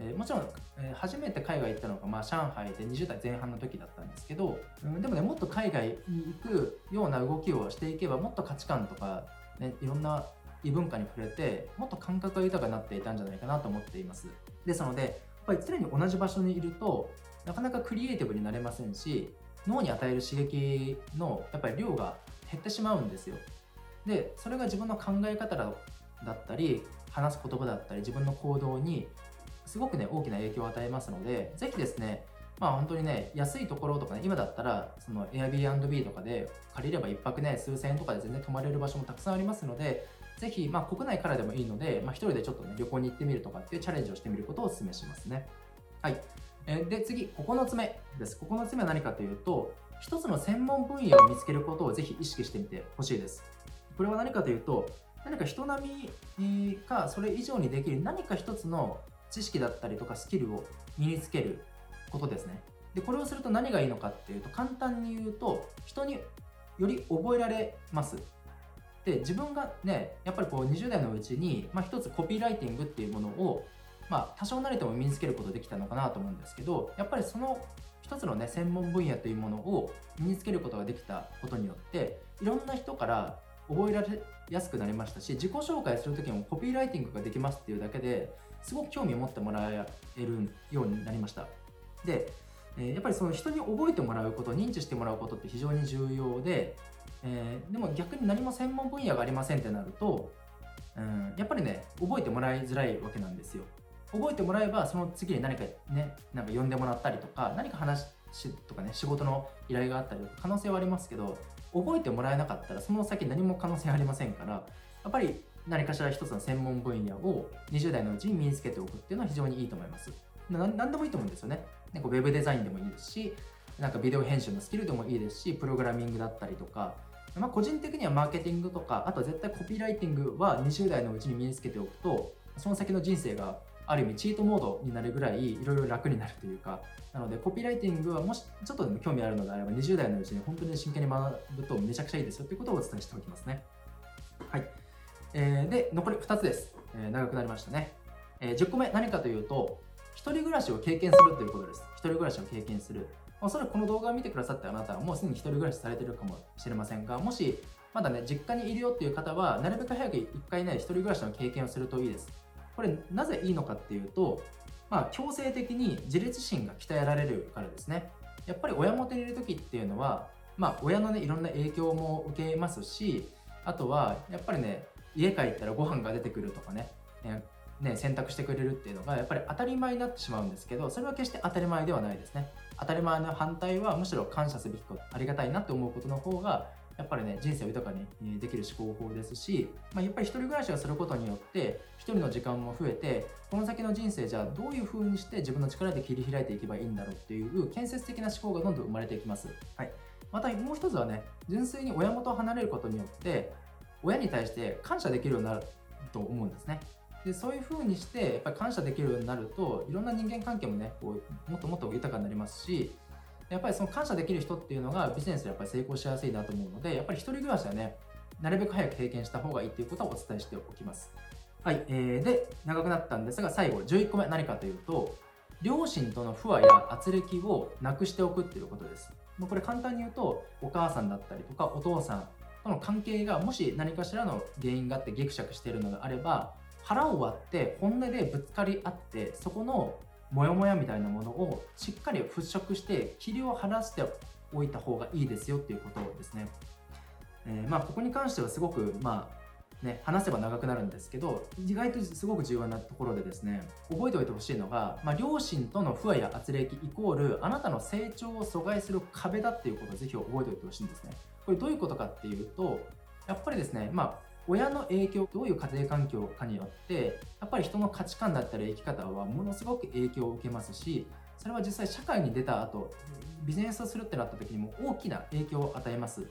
えー、もちろん、えー、初めて海外行ったのが、まあ、上海で20代前半の時だったんですけど、うん、でもねもっと海外に行くような動きをしていけばもっと価値観とか、ね、いろんな異文化に触れてもっと感覚が豊かになっていたんじゃないかなと思っています。ですのでやっぱり常に同じ場所にいるとなかなかクリエイティブになれませんし脳に与える刺激のやっぱり量が減ってしまうんですよ。でそれが自分の考え方だったり話す言葉だったり自分の行動にすごくね、大きな影響を与えますので、ぜひですね、まあ本当にね、安いところとかね、今だったら、その Airbnb とかで借りれば1泊ね、数千円とかで全然泊まれる場所もたくさんありますので、ぜひ、まあ国内からでもいいので、まあ一人でちょっとね、旅行に行ってみるとかっていうチャレンジをしてみることをお勧めしますね。はい。えで、次、9つ目です。9つ目は何かというと、一つの専門分野を見つけることをぜひ意識してみてほしいです。これは何かというと、何か人並みかそれ以上にできる何か一つの知識だったりとかスキルを身につけることですね。で、これをすると何がいいのかっていうと、簡単に言うと、人により覚えられます。で、自分がね、やっぱりこう20代のうちに、まあ一つコピーライティングっていうものを、まあ多少なりとも身につけることできたのかなと思うんですけど、やっぱりその一つのね、専門分野というものを身につけることができたことによって、いろんな人から覚えられやすくなりましたし、自己紹介するときもコピーライティングができますっていうだけで、すごく興味を持ってもらえるようになりました。で、やっぱりその人に覚えてもらうこと認知してもらうことって非常に重要で、えー、でも逆に何も専門分野がありませんってなると、うん、やっぱりね覚えてもらいづらいわけなんですよ覚えてもらえばその次に何かねなんか呼んでもらったりとか何か話とかね仕事の依頼があったりとか可能性はありますけど覚えてもらえなかったらその先何も可能性ありませんからやっぱり何かしら一つの専門分野を20代のうちに身につけておくっていうのは非常にいいと思います何でもいいと思うんですよねなんかウェブデザインでもいいですし、なんかビデオ編集のスキルでもいいですし、プログラミングだったりとか、まあ、個人的にはマーケティングとか、あとは絶対コピーライティングは20代のうちに身につけておくと、その先の人生がある意味チートモードになるぐらいいろいろ楽になるというか、なのでコピーライティングはもしちょっとでも興味あるのであれば20代のうちに本当に真剣に学ぶとめちゃくちゃいいですよということをお伝えしておきますね。はい。えー、で、残り2つです。えー、長くなりましたね。えー、10個目何かというと、一人暮らしを経験するということです。一人暮らしを経験する。おそらくこの動画を見てくださったあなたはもうすでに一人暮らしされてるかもしれませんが、もしまだね、実家にいるよっていう方は、なるべく早く一回ね、一人暮らしの経験をするといいです。これ、なぜいいのかっていうと、まあ、強制的に自立心が鍛えられるからですね。やっぱり親元にいる時っていうのは、まあ、親のね、いろんな影響も受けますし、あとは、やっぱりね、家帰ったらご飯が出てくるとかね、ね、選択してくれるっていうのがやっぱり当たり前になってしまうんですけどそれは決して当たり前ではないですね。当たり前の反対はむしろ感謝すべきことありがたいなって思うことの方がやっぱりね人生を豊かにできる思考法ですし、まあ、やっぱり一人暮らしをすることによって一人の時間も増えてこの先の人生じゃあどういう風にして自分の力で切り開いていけばいいんだろうっていう建設的な思考がどんどん生まれていきます、はい、またもう一つはね純粋に親元を離れることによって親に対して感謝できるようになると思うんですね。でそういう風にしてやっぱり感謝できるようになるといろんな人間関係もねこうもっともっと豊かになりますしやっぱりその感謝できる人っていうのがビジネスでやっぱり成功しやすいなと思うのでやっぱり一人暮らしはねなるべく早く経験した方がいいっていうことをお伝えしておきます。はい、えー、で長くなったんですが最後11個目何かというと両親との不和や圧力をなくしておくっていうことです。これ簡単に言うとお母さんだったりとかお父さんとの関係がもし何かしらの原因があってギクシャクしているのであれば腹を割って本音でぶつかり合ってそこのモヤモヤみたいなものをしっかり払拭して霧を晴らしておいた方がいいですよっていうことですね。えー、まあここに関してはすごくまあね、話せば長くなるんですけど意外とすごく重要なところでですね覚えておいてほしいのが、まあ、両親との不和や圧力イコールあなたの成長を阻害する壁だっていうことをぜひ覚えておいてほしいんですねこれどういうことかっていうとやっぱりですね、まあ、親の影響どういう家庭環境かによってやっぱり人の価値観だったり生き方はものすごく影響を受けますしそれは実際社会に出た後ビジネスをするってなった時にも大きな影響を与えます。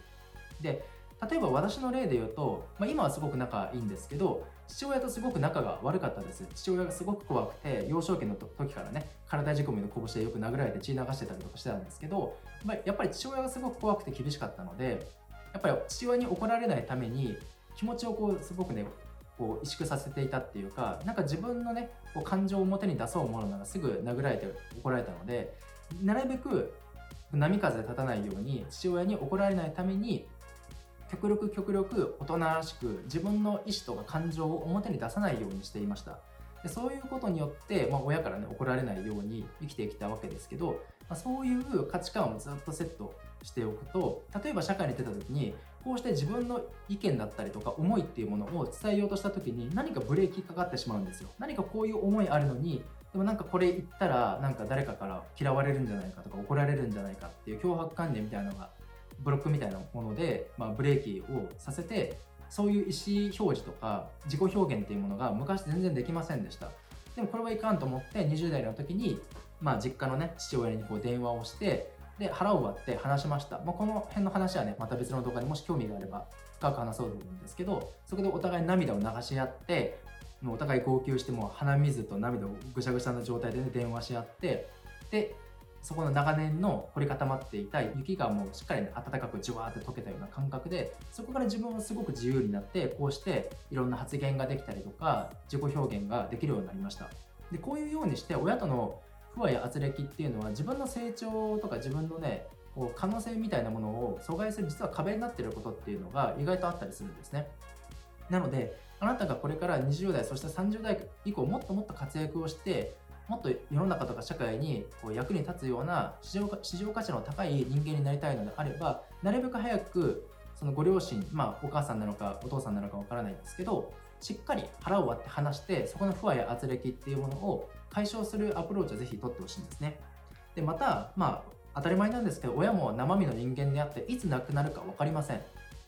で例えば私の例で言うと、まあ、今はすごく仲いいんですけど父親とすごく仲が悪かったです。父親がすごく怖くて幼少期の時からね体仕込みの拳でよく殴られて血流してたりとかしてたんですけど、ま、やっぱり父親がすごく怖くて厳しかったのでやっぱり父親に怒られないために気持ちをこうすごくねこう萎縮させていたっていうかなんか自分のねこう感情を表に出そう思うならすぐ殴られて怒られたのでなるべく波風立たないように父親に怒られないために極力極力おとなしく自分の意思とか感情を表に出さないようにしていました。でそういうことによって、まあ、親からね怒られないように生きてきたわけですけど、まあ、そういう価値観をずっとセットしておくと例えば社会に出た時にこうして自分の意見だったりとか思いっていうものを伝えようとした時に何かブレーキかかってしまうんですよ。何かこういう思いあるのにでもなんかこれ言ったらなんか誰かから嫌われるんじゃないかとか怒られるんじゃないかっていう脅迫観念みたいなのがブロックみたいなもので、まあ、ブレーキをさせてそういう意思表示とか自己表現っていうものが昔全然できませんでした。でもこれはいかんと思って20代の時に、まあ、実家のね父親にこう電話をしてで腹を割って話しました、まあ、この辺の話はねまた別の動画にもし興味があれば深く話そうと思うんですけどそこでお互い涙を流し合ってもうお互い号泣しても鼻水と涙をぐしゃぐしゃな状態で、ね、電話し合ってでそこの長年の凝り固まっていた雪がもうしっかり、ね、暖かくじわーって溶けたような感覚でそこから自分はすごく自由になってこうしていろんな発言ができたりとか自己表現ができるようになりました。でこういうようにして親との不和や圧力っていうのは自分の成長とか自分のねこう可能性みたいなものを阻害する実は壁になっていることっていうのが意外とあったりするんですね。なのであなたがこれから20代そして30代以降もっともっと活躍をしてもっと世の中とか社会にこう役に立つような市場市場価値の高い人間になりたいのであればなるべく早くそのご両親、まあ、お母さんなのかお父さんなのかわからないんですけどしっかり腹を割って話してそこの不和や圧力っていうものを解消するアプローチをぜひ取ってほしいんですね。でまたまあ当たり前なんですけど親も生身の人間であっていつ亡くなるか分かりません。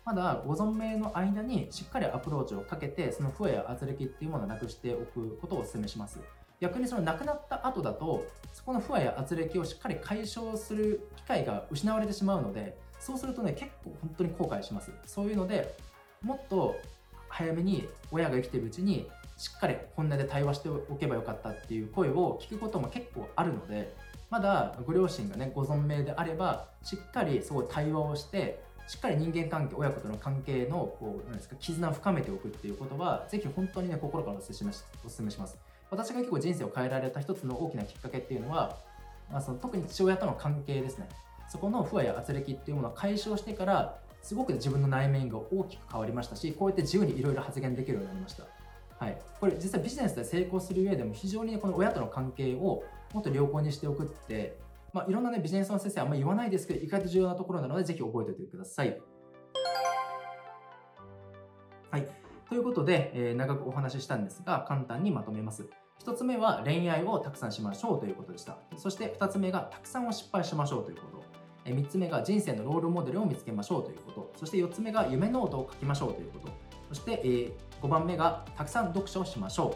まだご存命の間にしっかりアプローチをかけてその不和や圧力っていうものをなくしておくことをお勧めします。逆にその亡くなった後だとそこの不和や圧力をしっかり解消する機会が失われてしまうのでそうするとね結構本当に後悔します。そういうのでもっと早めに親が生きてるうちにしっかり本音で対話しておけばよかったっていう声を聞くことも結構あるのでまだご両親がねご存命であればしっかりそう対話をしてしっかり人間関係親子との関係のこうなんですか絆を深めておくっていうことはぜひ本当にね心からお勧めしお勧めします。私が結構人生を変えられた一つの大きなきっかけっていうのは、まあ、その特に父親との関係ですねそこの不和や圧力っていうものを解消してからすごく自分の内面が大きく変わりましたしこうやって自由にいろいろ発言できるようになりましたはい、これ実際ビジネスで成功する上でも非常にこの親との関係をもっと良好にしておくって、まあ、いろんなねビジネスの先生あんまり言わないですけど意外と重要なところなのでぜひ覚えておいてください。はい、ということで、えー、長くお話ししたんですが簡単にまとめます。1つ目は恋愛をたくさんしましょうということでした。そして2つ目がたくさんを失敗しましょうということ。3つ目が人生のロールモデルを見つけましょうということ。そして4つ目が夢ノートを書きましょうということ。そして、5番目がたくさん読書をしましょ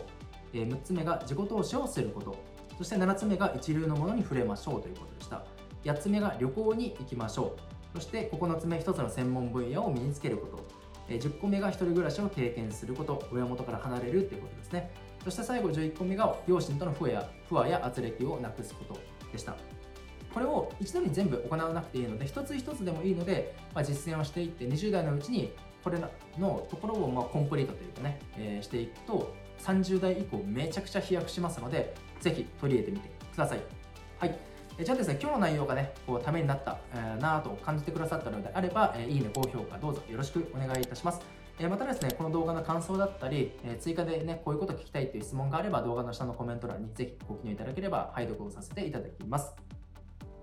う。6つ目が自己投資をすること。そして7つ目が一流のものに触れましょうということでした。8つ目が旅行に行きましょう。そして9つ目、1つの専門分野を身につけること。10個目が1人暮らしを経験すること。親元から離れるということですね。そして最後11個目が両親との不和や不和や圧力をなくすことでした。これを一度に全部行わなくていいので、一つ一つでもいいので、まあ、実践をしていって、20代のうちにこれのところをまコンプリートというかね、えー、していくと、30代以降めちゃくちゃ飛躍しますので、ぜひ取り入れてみてください。はい。じゃあですね、今日の内容がね、こうためになった、えー、なと感じてくださったのであれば、えー、いいね、高評価どうぞよろしくお願いいたします。えまたですね、この動画の感想だったり、え追加でね、こういうこと聞きたいという質問があれば、動画の下のコメント欄にぜひご記入いただければ、拝読をさせていただきます。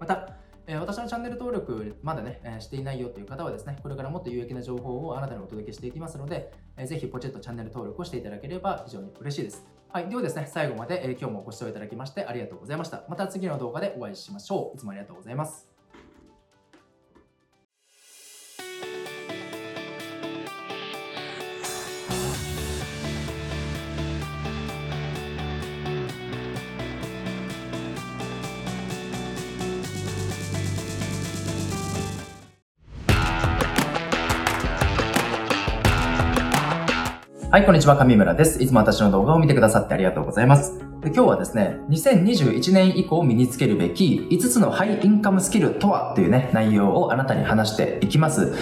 また、え私のチャンネル登録まだね、えしていないよという方はですね、これからもっと有益な情報をあなたにお届けしていきますので、えぜひポチッとチャンネル登録をしていただければ非常に嬉しいです。はい。ではですね、最後まで、え今日もご視聴いただきましてありがとうございました。また次の動画でお会いしましょう。いつもありがとうございます。はい、こんにちは、上村です。いつも私の動画を見てくださってありがとうございます。で今日はですね、2021年以降身につけるべき5つのハイインカムスキルとはというね、内容をあなたに話していきます。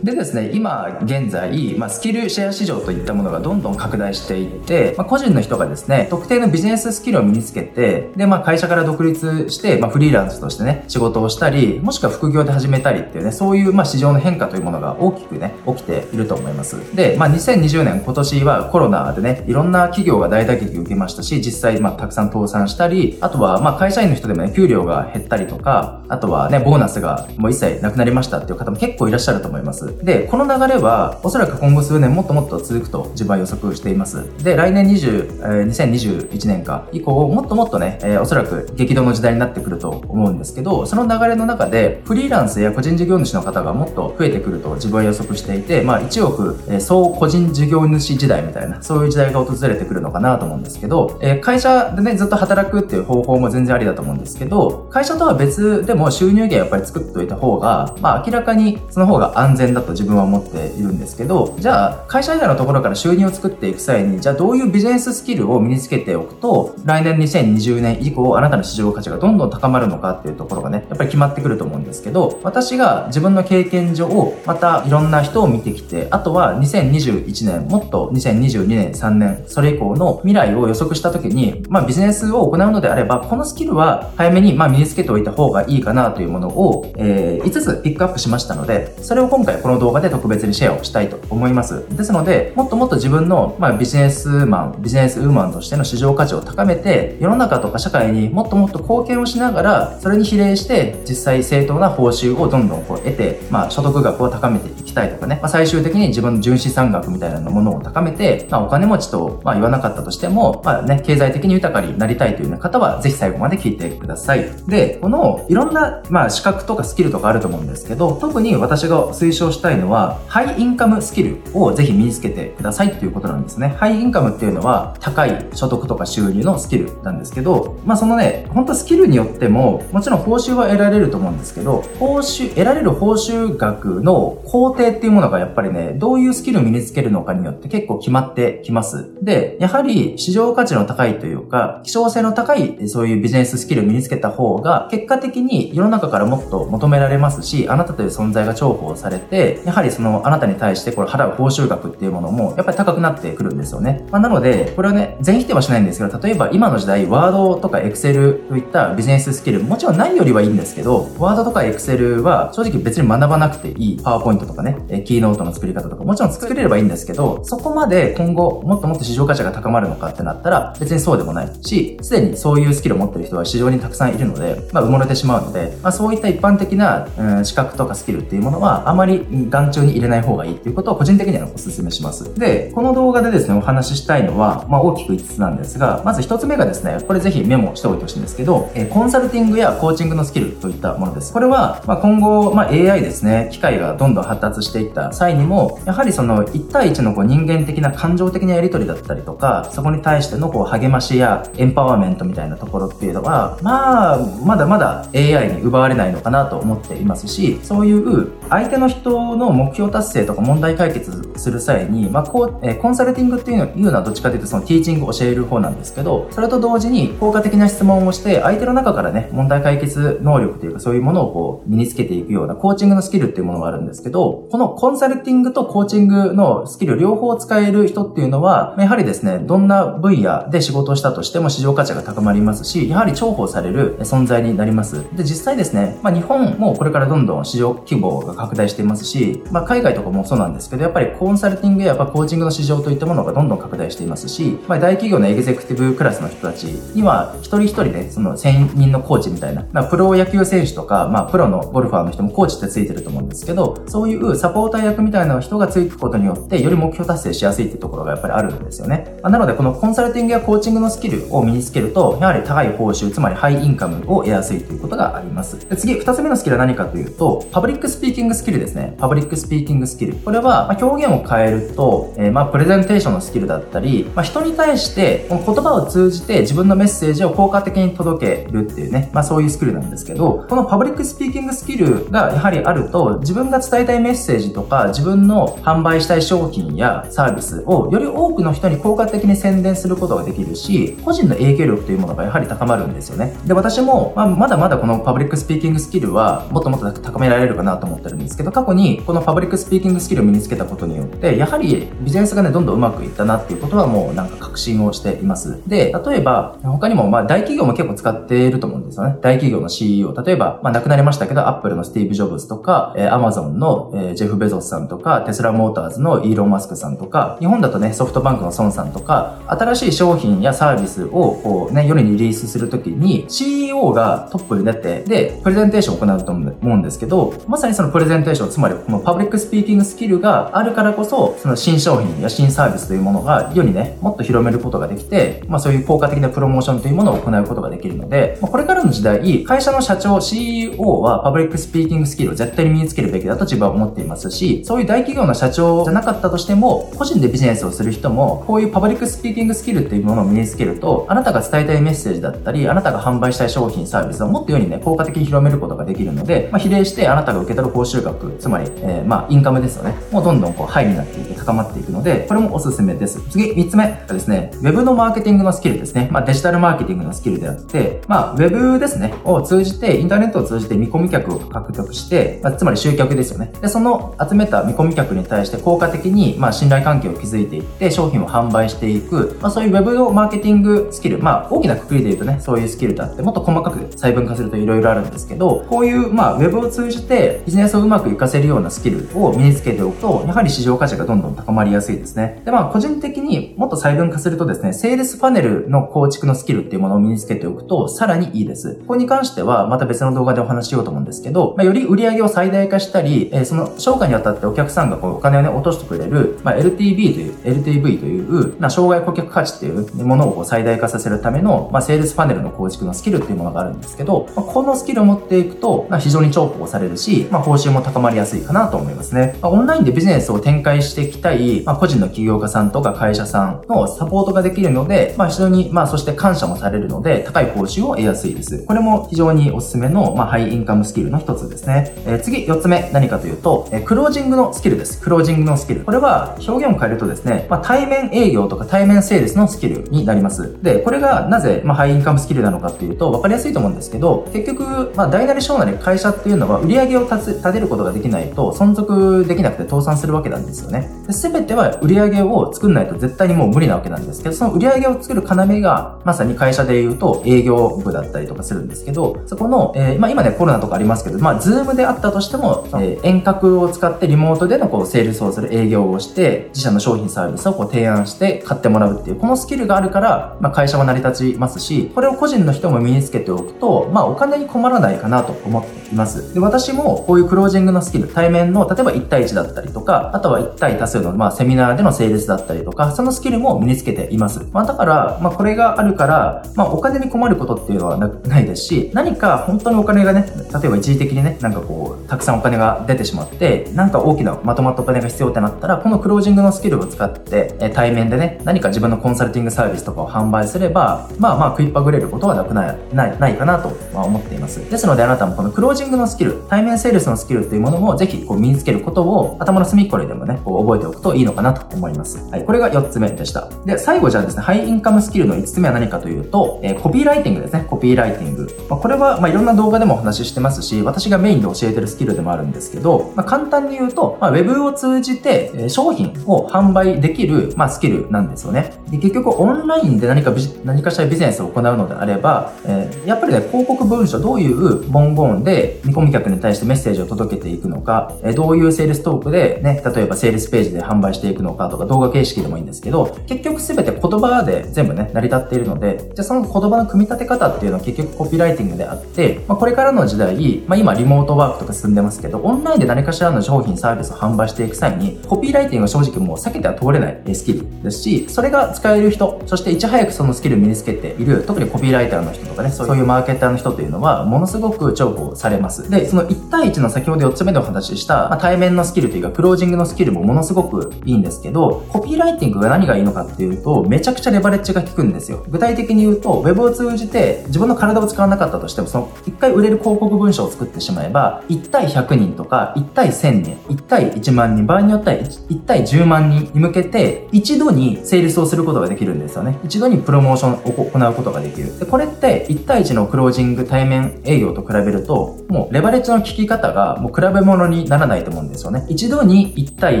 でですね、今現在、まあ、スキルシェア市場といったものがどんどん拡大していって、まあ、個人の人がですね、特定のビジネススキルを身につけて、で、まあ、会社から独立して、まあ、フリーランスとしてね、仕事をしたり、もしくは副業で始めたりっていうね、そういう、まあ、市場の変化というものが大きくね、起きていると思います。で、まあ、2020年今年はコロナでね、いろんな企業が大打撃を受けましたし、実際、ままあ、たくさん倒産したり、あとは、まあ、会社員の人でもね、給料が減ったりとか、あとはね、ボーナスがもう一切なくなりましたっていう方も結構いらっしゃると思います。で、この流れは、おそらく今後数年もっともっと続くと自分は予測しています。で、来年20、えー、2021年か以降、もっともっとね、えー、おそらく激動の時代になってくると思うんですけど、その流れの中で、フリーランスや個人事業主の方がもっと増えてくると自分は予測していて、まあ、1億、えー、総個人事業主時代みたいな、そういう時代が訪れてくるのかなと思うんですけど、えー、会社でね、ずっと働くっていう方法も全然ありだと思うんですけど、会社とは別でも収入源やっぱり作っておいた方が、まあ、明らかにその方が安全だと自分は思っているんですけど、じゃあ、会社以外のところから収入を作っていく際に、じゃあどういうビジネススキルを身につけておくと、来年2020年以降、あなたの市場価値がどんどん高まるのかっていうところがね、やっぱり決まってくると思うんですけど、私が自分の経験上、またいろんな人を見てきて、あとは2021年、もっと2022年、3年、それ以降の未来を予測した時に、まあビジネスを行うのであれば、このスキルは早めにまあ身につけておいた方がいいかなというものを、えー、5つピックアップしましたので、それを今回この動画で特別にシェアをしたいと思います。ですので、もっともっと自分の、まあ、ビジネスマン、ビジネスウーマンとしての市場価値を高めて、世の中とか社会にもっともっと貢献をしながら、それに比例して実際正当な報酬をどんどんこう得て、まあ、所得額を高めていきたいとかね、まあ、最終的に自分の純資産額みたいなものを高めて、まあ、お金持ちと、まあ、言わなかったとしても、まあね、経済的に豊かになりたいというような方は、ぜひ最後まで聞いてください。で、このいろんな、まあ、資格とかスキルとかあると思うんですけど、特に私が推奨したいのは、ハイインカムスキルをぜひ身につけてくださいっていうことなんですね。ハイインカムっていうのは、高い所得とか収入のスキルなんですけど、まあ、そのね、本当スキルによっても、もちろん報酬は得られると思うんですけど、報酬、得られる報酬額の工程っていうものがやっぱりね、どういうスキルを身につけるのかによって結構決まってきます。で、やはり市場価値の高いというか、希少性の高いそういうビジネススキルを身につけた方が、結果的に世の中からもっと求められますし、あなたという存在が重宝されて、やはりそのあなたに対してこれ払う報酬額っていうものもやっぱり高くなってくるんですよね。まあ、なので、これはね、全否定はしないんですけど、例えば今の時代、ワードとかエクセルといったビジネススキル、もちろんないよりはいいんですけど、ワードとかエクセルは正直別に学ばなくていい。パワーポイントとかね、キーノートの作り方とか、もちろん作れればいいんですけど、そこまで今後もっともっと市場価値が高まるのかってなったら、別にそうでもないないし、すでにそういうスキルを持ってる人は市場にたくさんいるので、まあ、埋もれてしまうので、まあ、そういった一般的な、うん、資格とかスキルっていうものは、あまり眼中に入れない方がいいっていうことを個人的にはお勧めします。で、この動画でですね、お話ししたいのは、まあ、大きく5つなんですが、まず1つ目がですね、これぜひメモしておいてほしいんですけど、えコンサルティングやコーチングのスキルといったものです。これは、まあ、今後、まあ、AI ですね、機械がどんどん発達していった際にも、やはりその1対1のこう人間的な感情的なやり取りだったりとか、そこに対してのこう励ましやエンパワーメントみたいなところっていうのは、まあ、まだまだ AI に奪われないのかなと思っていますし、そういう相手の人の目標達成とか問題解決する際に、まあ、こう、えコンサルティングっていうのはどっちかというとそのティーチングを教える方なんですけど、それと同時に効果的な質問をして、相手の中からね、問題解決能力というかそういうものをこう身につけていくようなコーチングのスキルっていうものがあるんですけど、このコンサルティングとコーチングのスキル両方使える人っていうのは、やはりですね、どんな分野で仕事をしたとしても市場価値が高まりますし、やはり重宝される存在になります。で、実際ですね、まあ、日本もこれからどんどん市場規模が拡大していますし、まあ、海外とかもそうなんですけど、やっぱりコンサルティングややっぱコーチングの市場といったものがどんどん拡大していますし、まあ、大企業のエグゼクティブクラスの人たちには、一人一人ね、その専任のコーチみたいな、まあ、プロ野球選手とか、まあ、プロのゴルファーの人もコーチってついてると思うんですけど、そういうサポーター役みたいな人がついてくことによって、より目標達成しやすいっていうところがやっぱりあるんですよね。まあ、なので、このコンサルティングやコーチングのスキルを身につけると、やはり高い報酬、つまりハイインカムを得やすいということがあります。で次、二つ目のスキルは何かというと、パブリックスピーキングスキルですね。パブリックスピーキングスキル。これは、ま表現を変えると、えー、ま、プレゼンテーションのスキルだったり、まあ、人に対して、この言葉を通じて自分のメッセージを効果的に届けるっていうね、まあ、そういうスキルなんですけど、このパブリックスピーキングスキルがやはりあると、自分が伝えたいメッセージとか、自分の販売したい商品やサービスをより多くの人に効果的に宣伝することができるし、個人の影響力というものがやはり高まるんですよね。で、私も、まあ、まだまだこのパブリックスピーキングスキルはもっともっと高められるかなと思ってるんですけど、過去にこのパブリックスピーキングスキルを身につけたことによって、やはりビジネスがね、どんどんうまくいったなっていうことはもうなんか確信をしています。で、例えば、他にもまあ大企業も結構使っていると思うんですよね。大企業の CEO。例えば、まあ亡くなりましたけど、アップルのスティーブ・ジョブズとか、えー、アマゾンの、えー、ジェフ・ベゾスさんとか、テスラ・モーターズのイーロン・マスクさんとか、日本だとね、ソフトバンクの孫さんとか、新しい商品やサービスービスをこうね、世にリリースするときに CEO がトップに出て、で、プレゼンテーションを行うと思うんですけど、まさにそのプレゼンテーション、つまりこのパブリックスピーキングスキルがあるからこそ、その新商品や新サービスというものが世にね、もっと広めることができて、まあそういう効果的なプロモーションというものを行うことができるので、まあ、これからの時代、会社の社長、CEO はパブリックスピーキングスキルを絶対に身につけるべきだと自分は思っていますし、そういう大企業の社長じゃなかったとしても、個人でビジネスをする人も、こういうパブリックスピーキングスキルっていうものを身につけると、あなたが伝えたいメッセージだったり、あなたが販売したい商品、サービスをもっと世にね、効果的に広めることができるので、まあ、比例してあなたが受け取る報酬額、つまり、えー、まあ、インカムですよね。もうどんどんこう、ハイになっていて高まっていくので、これもおすすめです。次、3つ目がですね、ウェブのマーケティングのスキルですね。まあ、デジタルマーケティングのスキルであって、まあ、ウェブですね、を通じて、インターネットを通じて見込み客を獲得して、まあ、つまり集客ですよね。で、その集めた見込み客に対して効果的に、まあ、信頼関係を築いていって、商品を販売していく、まあ、そういうウェブのマーケティングングスキル、まあ、大きなくくりで言うとね、そういうスキルだって、もっと細かく細分化すると色々あるんですけど、こういう、まあ、ウェブを通じてビジネスをうまく活かせるようなスキルを身につけておくと、やはり市場価値がどんどん高まりやすいですね。で、まあ、個人的にもっと細分化するとですね、セールスパネルの構築のスキルっていうものを身につけておくと、さらにいいです。ここに関しては、また別の動画でお話ししようと思うんですけど、まあ、より売り上げを最大化したり、えー、その商価にあたってお客さんがこうお金をね、落としてくれる、まあ、LTV という、LTV という、まあ、障害顧客価値っていうものを最大化させるための、まあ、セールスパネルの構築のスキルっていうものがあるんですけど、まあ、このスキルを持っていくと、まあ、非常に重宝されるし、まあ、報酬も高まりやすいかなと思いますね。まあ、オンラインでビジネスを展開していきたい、まあ、個人の起業家さんとか会社さんのサポートができるので、まあ、非常に、まあ、そして感謝もされるので、高い報酬を得やすいです。これも非常におすすめの、まあ、ハイインカムスキルの一つですね。えー、次、四つ目、何かというと、えー、クロージングのスキルです。クロージングのスキル。これは表現を変えるとですね、まあ、対面営業とか対面セールスのスキルになります。で、これがなぜ、まあ、ハイインカムスキルなのかっていうと、分かりやすいと思うんですけど、結局、まあ、大なり小なり会社っていうのは売り上げを立てることができないと存続できなくて倒産するわけなんですよね。すべては売り上げを作んないと絶対にもう無理なわけなんですけど、その売り上げを作る要が、まさに会社で言うと営業部だったりとかするんですけど、そこの、えー、まあ今ねコロナとかありますけど、まあ Zoom であったとしても、えー、遠隔を使ってリモートでのこうセールスをする営業をして、自社の商品サービスをこう提案して買ってもらうっていう、このスキルがあるから、まあ会社は成り立ちますし、これを個人の人も身につけておくと、まあお金に困らないかなと思っています。で、私もこういうクロージングのスキル、対面の例えば1対1だったりとか、あとは1対多数のまあセミナーでのセールスだったりとか、そのスキルも身につけています。まあだから、まあこれがあるから、まあお金に困ることっていうのはないですし、何か本当にお金がね、例えば一時的にね、なんかこう、たくさんお金が出てしまって、なんか大きなまとまったお金が必要ってなったら、このクロージングのスキルを使って、え対面でね、何か自分のコンサルティングサービスとかを販売すれば、まあまあ食いっぱぐれることはなくない、ない、ないかなとまあ思っています。ですのであなたもこのクロージングのスキル、対面セールスのスキルっていうものもぜひこう身につけることを頭の隅っこででもね、こう覚えておくといいのかなと思います。はい。これが4つ目でした。で、最後じゃあですね、ハイインカムスキルの5つ目は何かというと、えー、コピーライティングですね。コピーライティング。まあ、これは、まあ、いろんな動画でもお話ししてますし、私がメインで教えてるスキルでもあるんですけど、まあ、簡単に言うと、まあ、ウェブを通じて、商品を販売できる、まあ、スキルなんですよね。で、結局オンラインで何か何かしらビジネスを行うのであれば、えー、やっぱりね、広告文書、どういう文言で見込み客に対してメッセージを届けていくのか、え、どういうセールストークでね、例えばセールスページで販売していくのかとか、動画形式でもいいんですけど、結局すべて言葉で全部ね、成り立っているので、じゃあその言葉の組み立て方っていうのは結局コピーライティングであって、まあ、これからの時代、まあ、今リモートワークとか進んでますけど、オンラインで何かしらの商品サービスを販売していく際に、コピーライティングは正直もう避けては通れないスキルですし、それが使える人、そしていち早くそのスキルを身につけている、特にコピーライターの人とかね、そういうマーケターの人というのは、ものすごく重宝されます。で、その1対1の先ほど4つ目でお話しした、まあ、対面のスキルというか、クロージングのスキルもものすごくいいんですけど、コピーライティングが何がいいのかっていうと、めちゃくちゃレバレッジが効くんですよ。具体的に言うと、ウェブを通じて自分の体を使わなかったとしても、その1回売れる広告文章を作ってしまえば、1対100人とか、1対1000人、1対1万人、場合によっては1対10万人に向けて、一度にセールスをすることができるんですよね。一度にプロモーションを行うことができる。で、これって1対1のクロージング対面営業と比べると、もうレバレッジの効き方がもう比べ物にならないと思うんですよね。一度に1対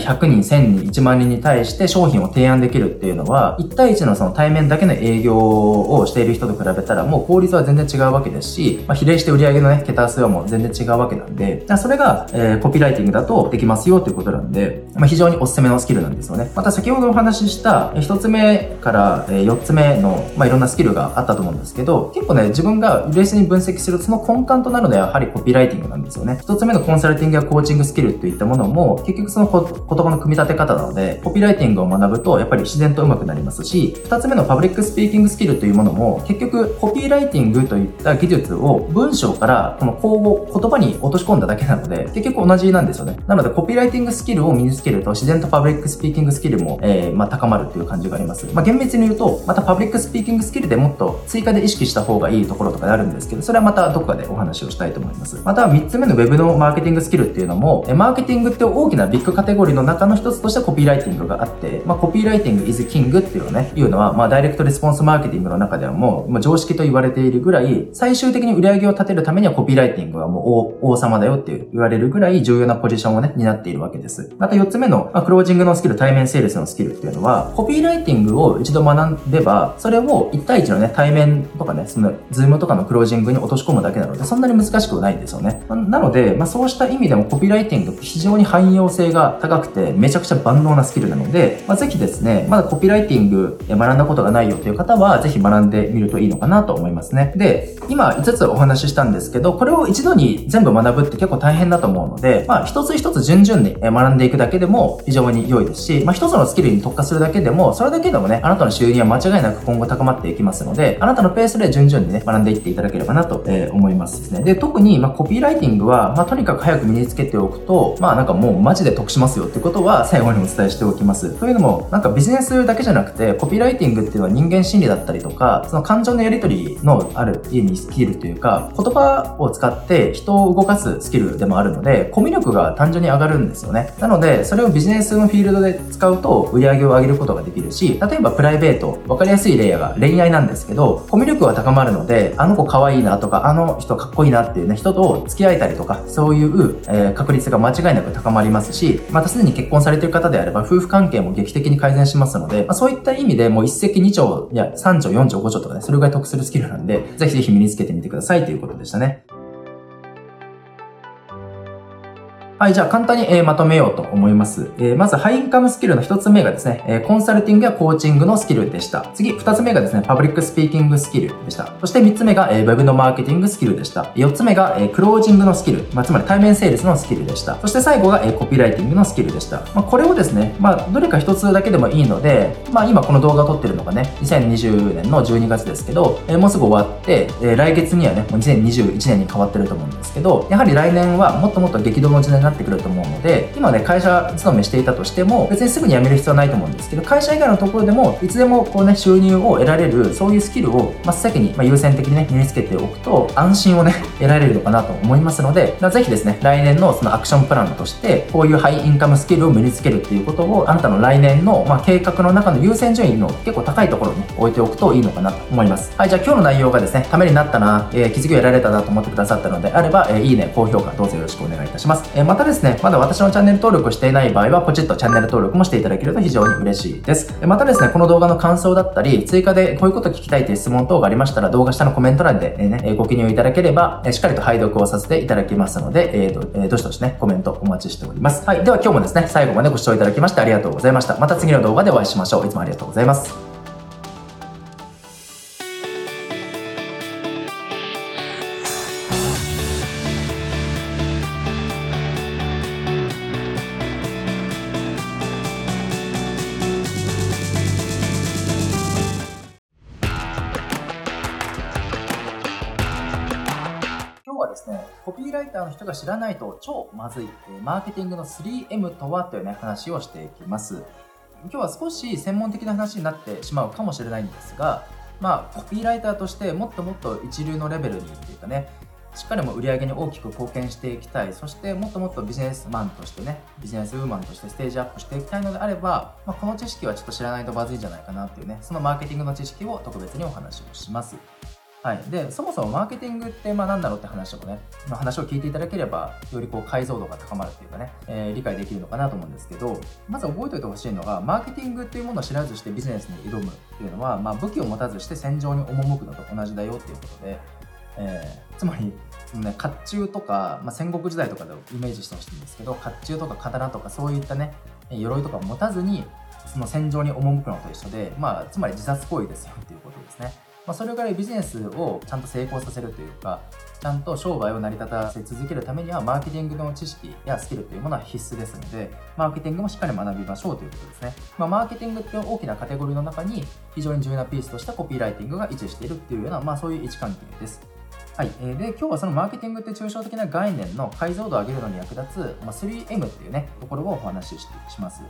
100人、1000人、1万人に対して商品を提案できるっていうのは、1対1のその対面だけの営業をしている人と比べたらもう効率は全然違うわけですし、まあ、比例して売上のね、桁数はもう全然違うわけなんで、それが、えー、コピーライティングだとできますよということなんで、まあ、非常におすすめのスキルなんですよね。また先ほどお話しした1つ目から、え4つ目の、まあ、いろんなスキルがあったと思うんですけど、結構ね、自分が冷静に分析するその根幹となるのはやはりコピーライティングなんですよね。1つ目のコンサルティングやコーチングスキルといったものも、結局その言葉の組み立て方なので、コピーライティングを学ぶと、やっぱり自然と上手くなりますし、2つ目のパブリックスピーキングスキルというものも、結局コピーライティングといった技術を文章からこの口語、言葉に落とし込んだだけなので、結局同じなんですよね。なので、コピーライティングスキルを身につけると、自然とパブリックスピーキングスキルも、えー、まあ、高まるっていう感じがあります。まあ、厳密に言うと、またパブリックスピーキングスキルでもっと追加で意識した方がいいところとかであるんですけど、それはまたどこかでお話をしたいと思います。また、3つ目の Web のマーケティングスキルっていうのも、マーケティングって大きなビッグカテゴリーの中の一つとしてコピーライティングがあって、まあ、 Copywriting is king っていうのね、いうのは、まあ、ダイレクトレスポンスマーケティングの中ではもう、まあ、常識と言われているぐらい、最終的に売り上げを立てるためにはコピーライティングはもう王様だよって言われるぐらい重要なポジションをね、担っているわけです。また4つ目の、まあ、クロージングのスキル、対面セールスのスキルっていうのは、コピーライティングを一度学べば、それを1対1のね、対面とかね、その、ズームとかのクロージングに落とし込むだけなので、そんなに難しくないんですよね。なので、まあ、そうした意味でもコピーライティングって非常に汎用性が高くて、めちゃくちゃ万能なスキルなので、まあ、ぜひですね、まだコピーライティング学んだことがないよという方は、ぜひ学んでみるといいのかなと思いますね。で、今5つお話ししたんですけど、これを一度に全部学ぶって結構大変だと思うので、まあ、一つ一つ順々に学んでいくだけでも非常に良いですし、まあ、一つのスキルに特化するだけでも、それだけでもね、あなたの収入は間違いなく今後高まっていきますので、あなたのペースで順々にね、学んでいっていただければなと、え思いますですね。で、特に、ま、コピーライティングは、ま、とにかく早く身につけておくと、まあ、なんかもうマジで得しますよってことは最後にお伝えしておきます。というのも、なんかビジネスだけじゃなくて、コピーライティングっていうのは人間心理だったりとか、その感情のやり取りのある家にスキルというか、言葉を使って人を動かすスキルでもあるので、コミュ力が単純に上がるんですよね。なので、それをビジネスのフィールドで使うと売り上げを上げることができるし、例えばプライベート、わかりやすい例が恋愛なんですけど、コミュ力が高まるので、あの子可愛いなとか、あの人かっこいいなっていうね、人と付き合えたりとか、そういう、えー、確率が間違いなく高まりますし、またすでに結婚されている方であれば、夫婦関係も劇的に改善しますので、まあ、そういった意味でもう一石二鳥、いや、三鳥、四鳥、五鳥とかね、それぐらい得するスキルなんで、ぜひぜひ身につけてみてくださいということでしたね。はい、じゃあ簡単に、まとめようと思います。まず、ハイインカムスキルの一つ目がですね、コンサルティングやコーチングのスキルでした。次、二つ目がですね、パブリックスピーキングスキルでした。そして三つ目が、ウェブのマーケティングスキルでした。四つ目が、クロージングのスキル、まあ、つまり対面セールスのスキルでした。そして最後が、コピーライティングのスキルでした。まあ、これをですね、まあ、どれか一つだけでもいいので、まあ、今この動画を撮ってるのがね、2020年の12月ですけど、もうすぐ終わって、来月にはね、もう2021年に変わってると思うんですけど、やはり来年はもっともっと激動の時代なってくると思うので、で、今ね、会社勤めしていたとしても、別にすぐに辞める必要はないと思うんですけど、会社以外のところでも、いつでもこうね、収入を得られる、そういうスキルを真っ先に、まあ、優先的にね、身につけておくと、安心をね、得られるのかなと思いますので、ぜひですね、来年のそのアクションプランとして、こういうハイインカムスキルを身につけるっていうことを、あなたの来年の、まあ、計画の中の優先順位の結構高いところに置いておくといいのかなと思います。はい、じゃあ今日の内容がですね、ためになったな、えー、気づきを得られたなと思ってくださったのであれば、えー、いいね、高評価どうぞよろしくお願いいたします。えー、ままたですね、まだ私のチャンネル登録をしていない場合は、ポチッとチャンネル登録もしていただけると非常に嬉しいです。またですね、この動画の感想だったり、追加でこういうこと聞きたいという質問等がありましたら、動画下のコメント欄でね、ご記入いただければ、しっかりと拝読をさせていただきますので、えーと、えー、どしどしね、コメントお待ちしております。はい。では今日もですね、最後までご視聴いただきましてありがとうございました。また次の動画でお会いしましょう。いつもありがとうございま。す知らないと超まずい、マーケティングの 3M とはというね、話をしていきます。今日は少し専門的な話になってしまうかもしれないんですが、まあ、コピーライターとしてもっともっと一流のレベルにっていうかね、しっかりも売り上げに大きく貢献していきたい、そしてもっともっとビジネスマンとしてね、ビジネスウーマンとしてステージアップしていきたいのであれば、まあ、この知識はちょっと知らないとまずいんじゃないかなっていうね、そのマーケティングの知識を特別にお話をします。はい、でそもそもマーケティングってまあ何だろうって話をね、まあ、話を聞いていただければよりこう解像度が高まるっていうかね、えー、理解できるのかなと思うんですけどまず覚えておいてほしいのがマーケティングっていうものを知らずしてビジネスに挑むっていうのは、まあ、武器を持たずして戦場に赴くのと同じだよっていうことで、えー、つまりね、甲冑とか、まあ、戦国時代とかでイメージしてほしいんですけど甲冑とか刀とかそういったね鎧とか持たずにその戦場に赴くのと一緒で、まあ、つまり自殺行為ですよっていうことですね。まあ、それぐらいビジネスをちゃんと成功させるというか、ちゃんと商売を成り立たせ続けるためには、マーケティングの知識やスキルというものは必須ですので、マーケティングもしっかり学びましょうということですね。まあ、マーケティングっていう大きなカテゴリーの中に、非常に重要なピースとしたコピーライティングが位置しているっていうような、まあ、そういう位置関係です。はい、で今日はそのマーケティングって抽象的な概念の解像度を上げるのに役立つ、まあ、3M っていうねところをお話しします。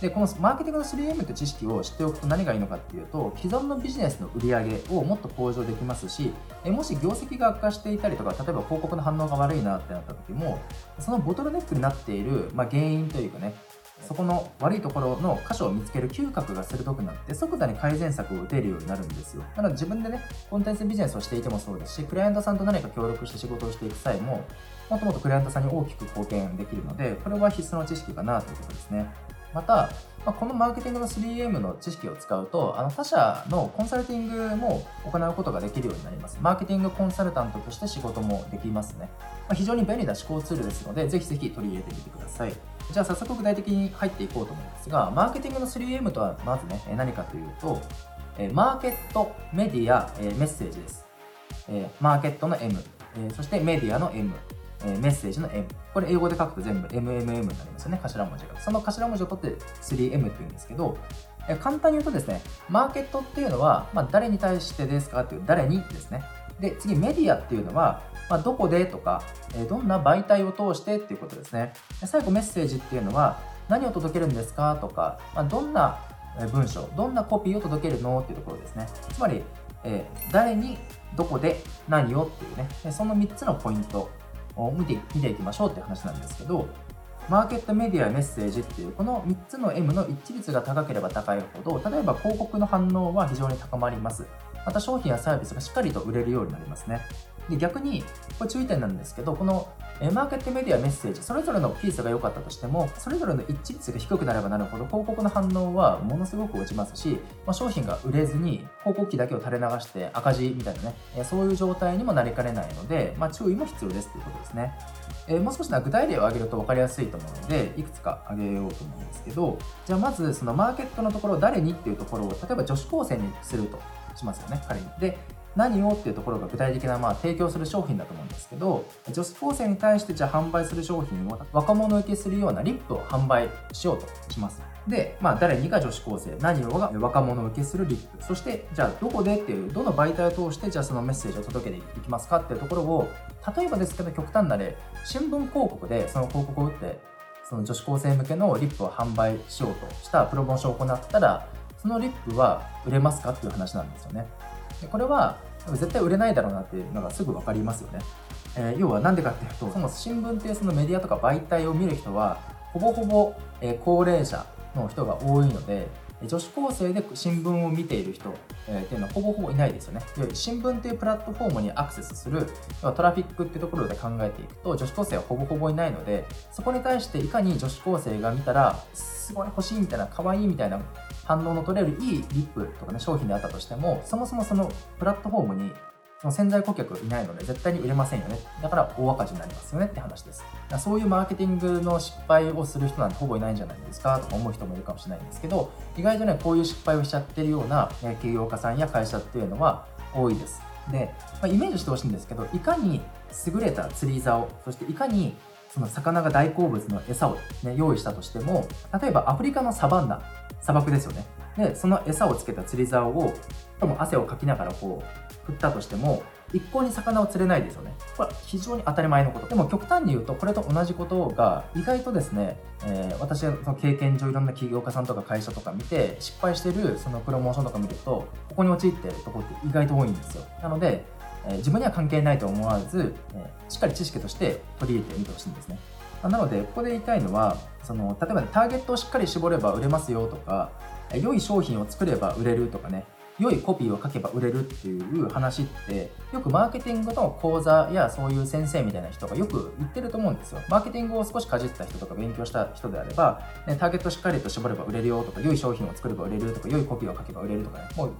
でこのマーケティングの 3M って知識を知っておくと何がいいのかっていうと既存のビジネスの売り上げをもっと向上できますしえもし業績が悪化していたりとか例えば広告の反応が悪いなってなった時もそのボトルネックになっている、まあ、原因というかねそこの悪いところの箇所を見つける嗅覚が鋭くなって即座に改善策を打てるようになるんですよ。なので自分でねコンテンツビジネスをしていてもそうですしクライアントさんと何か協力して仕事をしていく際ももっともっとクライアントさんに大きく貢献できるのでこれは必須の知識かなということですね。また、ま、このマーケティングの 3M の知識を使うとあの他社のコンサルティングも行うことができるようになります。マーケティングコンサルタントとして仕事もできますね、まあ、非常に便利な思考ツールですのでぜひぜひ取り入れてみてください。じゃあ早速具体的に入っていこうと思うんですが、マーケティングの 3M とはまずね、何かというと、マーケット、メディア、メッセージです。マーケットの M、そしてメディアの M、メッセージの M。これ英語で書くと全部 MMM になりますよね、頭文字が。その頭文字を取って 3M っていうんですけど、簡単に言うとですね、マーケットっていうのは、まあ、誰に対してですかっていう、誰にですね。で、次、メディアっていうのは、まあ、どこでとか、えどんな媒体を通してっていうことですねで。最後メッセージっていうのは何を届けるんですかとか、まあ、どんな文章、どんなコピーを届けるのっていうところですね。つまり、えー、誰にどこで何をっていうね、その3つのポイントを見て見ていきましょうっていう話なんですけど、マーケットメディアメッセージっていうこの3つの M の一致率が高ければ高いほど例えば広告の反応は非常に高まります。また商品やサービスがしっかりと売れるようになりますね。で逆に、これ注意点なんですけど、このマーケットメディアメッセージ、それぞれのピースが良かったとしても、それぞれの一致率が低くなればなるほど、広告の反応はものすごく落ちますし、まあ、商品が売れずに、広告費だけを垂れ流して赤字みたいなね、そういう状態にもなりかねないので、まあ、注意も必要ですということですね。えー、もう少しな具体例を挙げると分かりやすいと思うので、いくつか挙げようと思うんですけど、じゃあまずそのマーケットのところ、誰にっていうところを、例えば女子高生にするとしますよね、仮に。で、何をっていうところが具体的なまあ提供する商品だと思うんですけど女子高生に対してじゃあ販売する商品を若者受けするようなリップを販売しようとします。で、まあ、誰にが女子高生何をが若者受けするリップ。そしてじゃあどこでっていうどの媒体を通してじゃあそのメッセージを届けていきますか？っていうところを例えばですけど極端な例新聞広告でその広告を打ってその女子高生向けのリップを販売しようとしたプロモーションを行ったらそのリップは売れますか？っていう話なんですよね。でこれは絶対売れないだろうなっていうのがすぐ分かりますよね。えー、要は何でかっていうとその新聞っていうそのメディアとか媒体を見る人はほぼほぼ、えー、高齢者の人が多いので女子高生で新聞を見ている人、えー、っていうのはほぼほぼいないですよね。新聞っていうプラットフォームにアクセスするトラフィックっていうところで考えていくと女子高生はほぼほぼいないのでそこに対していかに女子高生が見たらすごい欲しいみたいな可愛いみたいな反応の取れるいいリップとかね商品であったとしてもそもそもそのプラットフォームにその潜在顧客いないので絶対に売れませんよね。だから大赤字になりますよねって話です。そういうマーケティングの失敗をする人なんてほぼいないんじゃないですかとか思う人もいるかもしれないんですけど意外とねこういう失敗をしちゃってるような企業家さんや会社っていうのは多いです。で、まあ、イメージしてほしいんですけどいかに優れた釣り竿そしていかにその魚が大好物の餌を、ね、用意したとしても例えばアフリカのサバンナ砂漠ですよね。でその餌をつけた釣り竿をとも汗をかきながらこう振ったとしても一向に魚を釣れないですよね。これは非常に当たり前のこと。でも極端に言うとこれと同じことが意外とですね、えー、私はその経験上いろんな起業家さんとか会社とか見て失敗してるそのプロモーションとか見るとここに陥ってるとこって意外と多いんですよ。なのでえ自分には関係ないと思わず、えしっかり知識として取り入れてみてほしいんですね。なので、ここで言いたいのは、その例えば、ね、ターゲットをしっかり絞れば売れますよとか、良い商品を作れば売れるとかね、良いコピーを書けば売れるっていう話ってよくマーケティングの講座やそういう先生みたいな人がよく言ってると思うんですよ。マーケティングを少しかじった人とか勉強した人であれば、ね、ターゲットしっかりと絞れば売れるよとか良い商品を作れば売れるとか良いコピーを書けば売れるとかねもう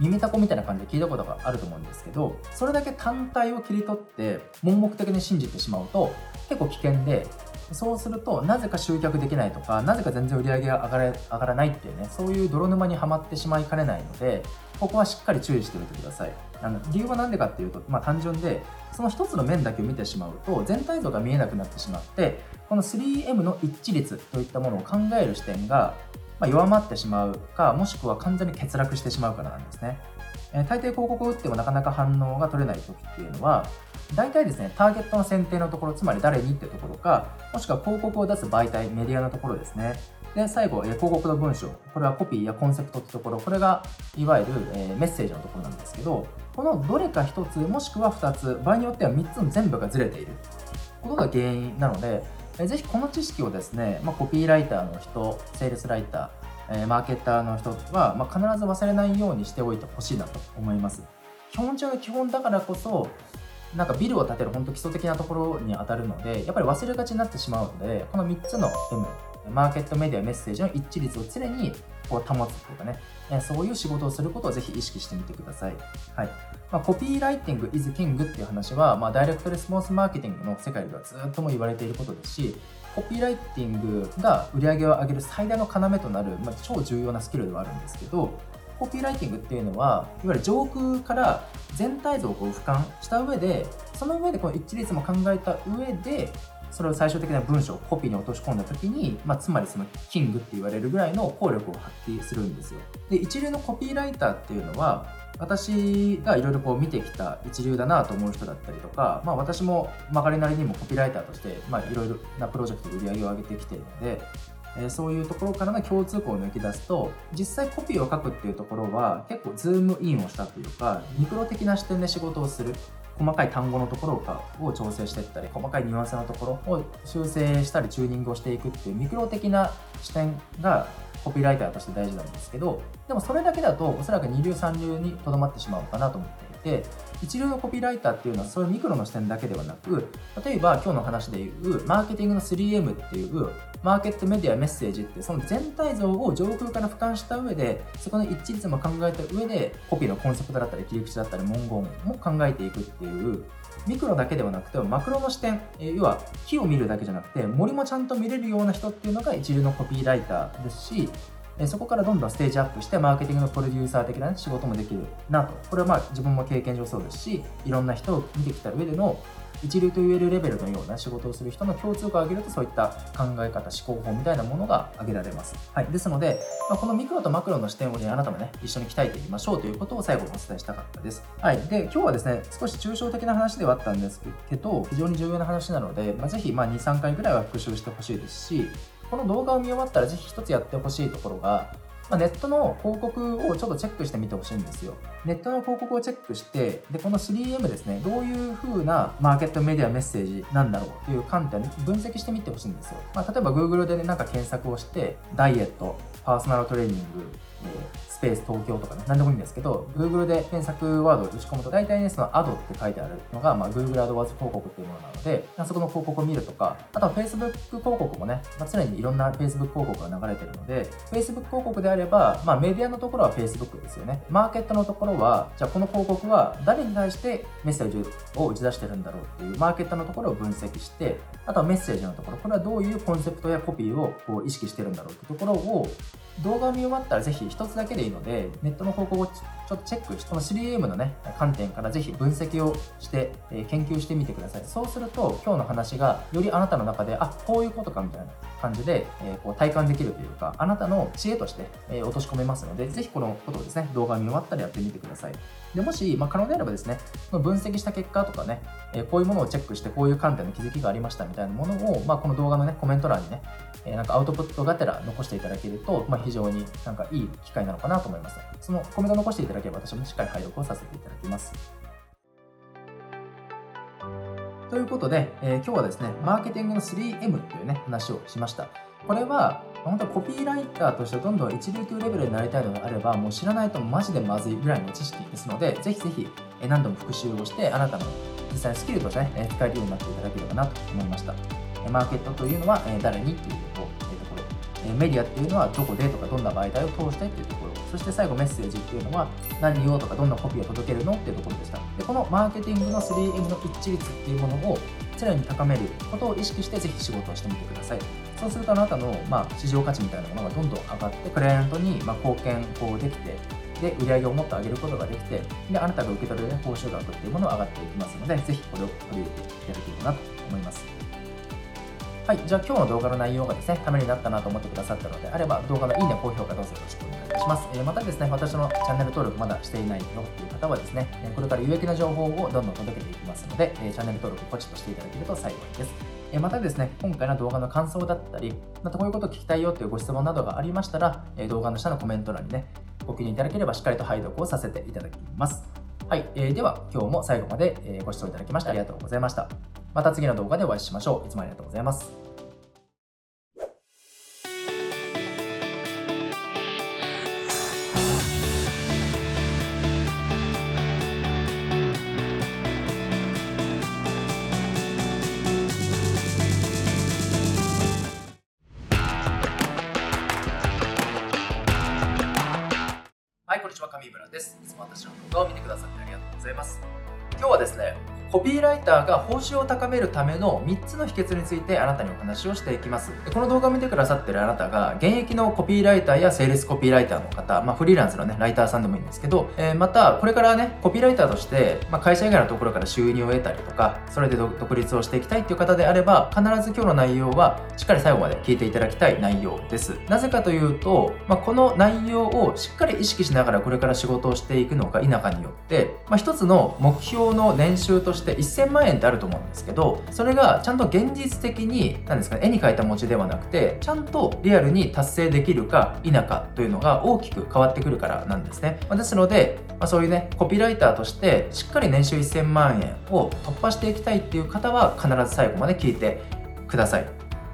耳たこみたいな感じで聞いたことがあると思うんですけどそれだけ単体を切り取って盲目的に信じてしまうと結構危険でそうするとなぜか集客できないとかなぜか全然売り上げが上がれ上がらないっていうねそういう泥沼にはまってしまいかねないのでここはしっかり注意しておいてください。あの理由は何でかっていうと、まあ、単純でその一つの面だけを見てしまうと全体像が見えなくなってしまってこの 3M の一致率といったものを考える視点がま弱まってしまうかもしくは完全に欠落してしまうからなんですね。え大抵広告を打ってもなかなか反応が取れない時っていうのは大体ですね、ターゲットの選定のところ、つまり誰にってところか、もしくは広告を出す媒体、メディアのところですね。で、最後、え広告の文章。これはコピーやコンセプトってところ、これがいわゆる、えメッセージのところなんですけど、このどれか1つ、もしくは2つ、場合によっては3つの全部がずれていることが原因なので、えぜひこの知識をですね、まあ、コピーライターの人、セールスライター、えマーケッターの人は、まあ、必ず忘れないようにしておいてほしいなと思います。基本中の基本だからこそ、なんかビルを建てる本当基礎的なところに当たるので、やっぱり忘れがちになってしまうので、この3つの M、マーケットメディアメッセージの一致率を常にこう保つというかね、そういう仕事をすることをぜひ意識してみてください。はいまあ、コピーライティング is king っていう話は、まあ、ダイレクトレスポンスマーケティングの世界ではずっとも言われていることですし、コピーライティングが売り上げを上げる最大の要となる、まあ、超重要なスキルではあるんですけど、コピーライティングっていうのはいわゆる上空から全体像をこう俯瞰した上でその上でこの一致率も考えた上でそれを最終的な文章をコピーに落とし込んだ時に、まあ、つまりそのキングって言われるぐらいの効力を発揮するんですよ。で一流のコピーライターっていうのは私がいろいろこう見てきた一流だなと思う人だったりとか、まあ、私も曲がりなりにもコピーライターとしていろいろなプロジェクトで売り上げを上げてきているのでえそういうところからの共通項を抜き出すと実際コピーを書くっていうところは結構ズームインをしたというかミクロ的な視点で仕事をする細かい単語のところを調整していったり細かいニュアンスのところを修正したりチューニングをしていくっていうミクロ的な視点がコピーライターとして大事なんですけどでもそれだけだとおそらく二流三流にとどまってしまうかなと思って。て一流のコピーライターっていうのはそういうミクロの視点だけではなく例えば今日の話でいうマーケティングの 3M っていうマーケットメディアメッセージってその全体像を上空から俯瞰した上でそこの一致率も考えた上でコピーのコンセプトだったり切り口だったり文言も考えていくっていうミクロだけではなくてマクロの視点要は木を見るだけじゃなくて森もちゃんと見れるような人っていうのが一流のコピーライターですしそこからどんどんステージアップしてマーケティングのプロデューサー的な、仕事もできるなと。これはまあ自分も経験上そうですしいろんな人を見てきた上での一流と言えるレベルのような仕事をする人の共通化を上げるとそういった考え方思考法みたいなものが挙げられます、はい、ですので、まあ、このミクロとマクロの視点を、ね、あなたもね一緒に鍛えていきましょうということを最後にお伝えしたかったです、はい、で今日はですね少し抽象的な話ではあったんですけど非常に重要な話なので、まあ、ぜひ23回ぐらいは復習してほしいですしこの動画を見終わったらぜひ一つやってほしいところがまあ、ネットの広告をちょっとチェックしてみてほしいんですよ。ネットの広告をチェックして、で、この 3M ですね、どういう風なマーケットメディアメッセージなんだろうという観点で分析してみてほしいんですよ。まあ、例えば Google で、ね、なんか検索をして、ダイエット、パーソナルトレーニング、えスペース東京とかね、何でもいいんですけど、Google で検索ワードを打ち込むと、大体ね、その Ad って書いてあるのが、まあ、Google AdWords 広告っていうものなので、そこの広告を見るとか、あとは Facebook 広告もね、まあ、常にいろんな Facebook 広告が流れてるので、Facebook 広告であれば、まあ、メディアのところは Facebook ですよね。マーケットのところは、じゃあこの広告は誰に対してメッセージを打ち出してるんだろうっていう、マーケットのところを分析して、あとはメッセージのところ、これはどういうコンセプトやコピーをこう意識してるんだろうってところを動画見終わったらぜひ一つだけでいいので、ネットの広告をちょっとチェックして、この 3M のね、観点からぜひ分析をして、え、研究してみてください。そうすると、今日の話がよりあなたの中で、あ、こういうことかみたいな感じで、え、こう体感できるというか、あなたの知恵として、え、落とし込めますので、ぜひこのことをですね、動画を見終わったらやってみてください。でもし、まあ、可能であればですね、分析した結果とかね、えこういうものをチェックして、こういう観点の気づきがありましたみたいなものを、まあ、この動画のね、コメント欄にね、えなんかアウトプットがてら残していただけると、まあ、非常になんかいい機会なのかなと思います。そのコメント残していただければ私もしっかり配読をさせていただきます。ということで、えー、今日はですね、マーケティングの 3M というね、話をしました。これは、本当コピーライターとしてどんどん一流というレベルになりたいのであれば、もう知らないとマジでまずいぐらいの知識ですので、ぜひぜひ何度も復習をして、あなたの実際スキルとしてね、使えるようになっていただければなと思いました。マーケットというのは誰にっていう、メディアっていうのはどこでとかどんな媒体を通してっていうところ、そして最後メッセージっていうのは何をとかどんなコピーを届けるのっていうところでした。でこのマーケティングの 3M の一致率っていうものを常に高めることを意識してぜひ仕事をしてみてください。そうするとあなたの、まあ、市場価値みたいなものがどんどん上がってクライアントに、ま貢献こうできてで売り上げをもっと上げることができてであなたが受け取れる報酬額っていうものが上がっていきますのでぜひこれを取り入れていただければなと思います。はい、じゃあ今日の動画の内容がですね、ためになったなと思ってくださったのであれば、動画のいいね、高評価どうぞよろしくお願いいたします。えー、またですね、私のチャンネル登録まだしていないよっていう方はですね、これから有益な情報をどんどん届けていきますので、えチャンネル登録ポチッとしていただけると幸いです。えまたですね、今回の動画の感想だったり、またこういうことを聞きたいよというご質問などがありましたら、え動画の下のコメント欄にね、ご記入いただければしっかりと拝読をさせていただきます。はい、えー、では今日も最後までご視聴いただきましてありがとうございました。また次の動画でお会いしましょう。いつもありがとうございます。はい、こんにちは、上村です。いつも私の動画を見てくださってありがとうございます。今日はですね、コピーライターが報酬を高めるための3つの秘訣についてあなたにお話をしていきます。この動画を見てくださってるあなたが、現役のコピーライターやセールスコピーライターの方、まあ、フリーランスのね、ライターさんでもいいんですけど、えー、また、これからね、コピーライターとして、まあ、会社以外のところから収入を得たりとか、それで独立をしていきたいっていう方であれば、必ず今日の内容は、しっかり最後まで聞いていただきたい内容です。なぜかというと、まあ、この内容をしっかり意識しながらこれから仕事をしていくのか否かによって、まあ、一つの目標の年収としてして1000万円ってあると思うんですけどそれがちゃんと現実的に何ですかね絵に描いた餅ではなくてちゃんとリアルに達成できるか否かというのが大きく変わってくるからなんですね、まあ、ですので、まあ、そういうねコピーライターとしてしっかり年収1000万円を突破していきたいっていう方は必ず最後まで聞いてください。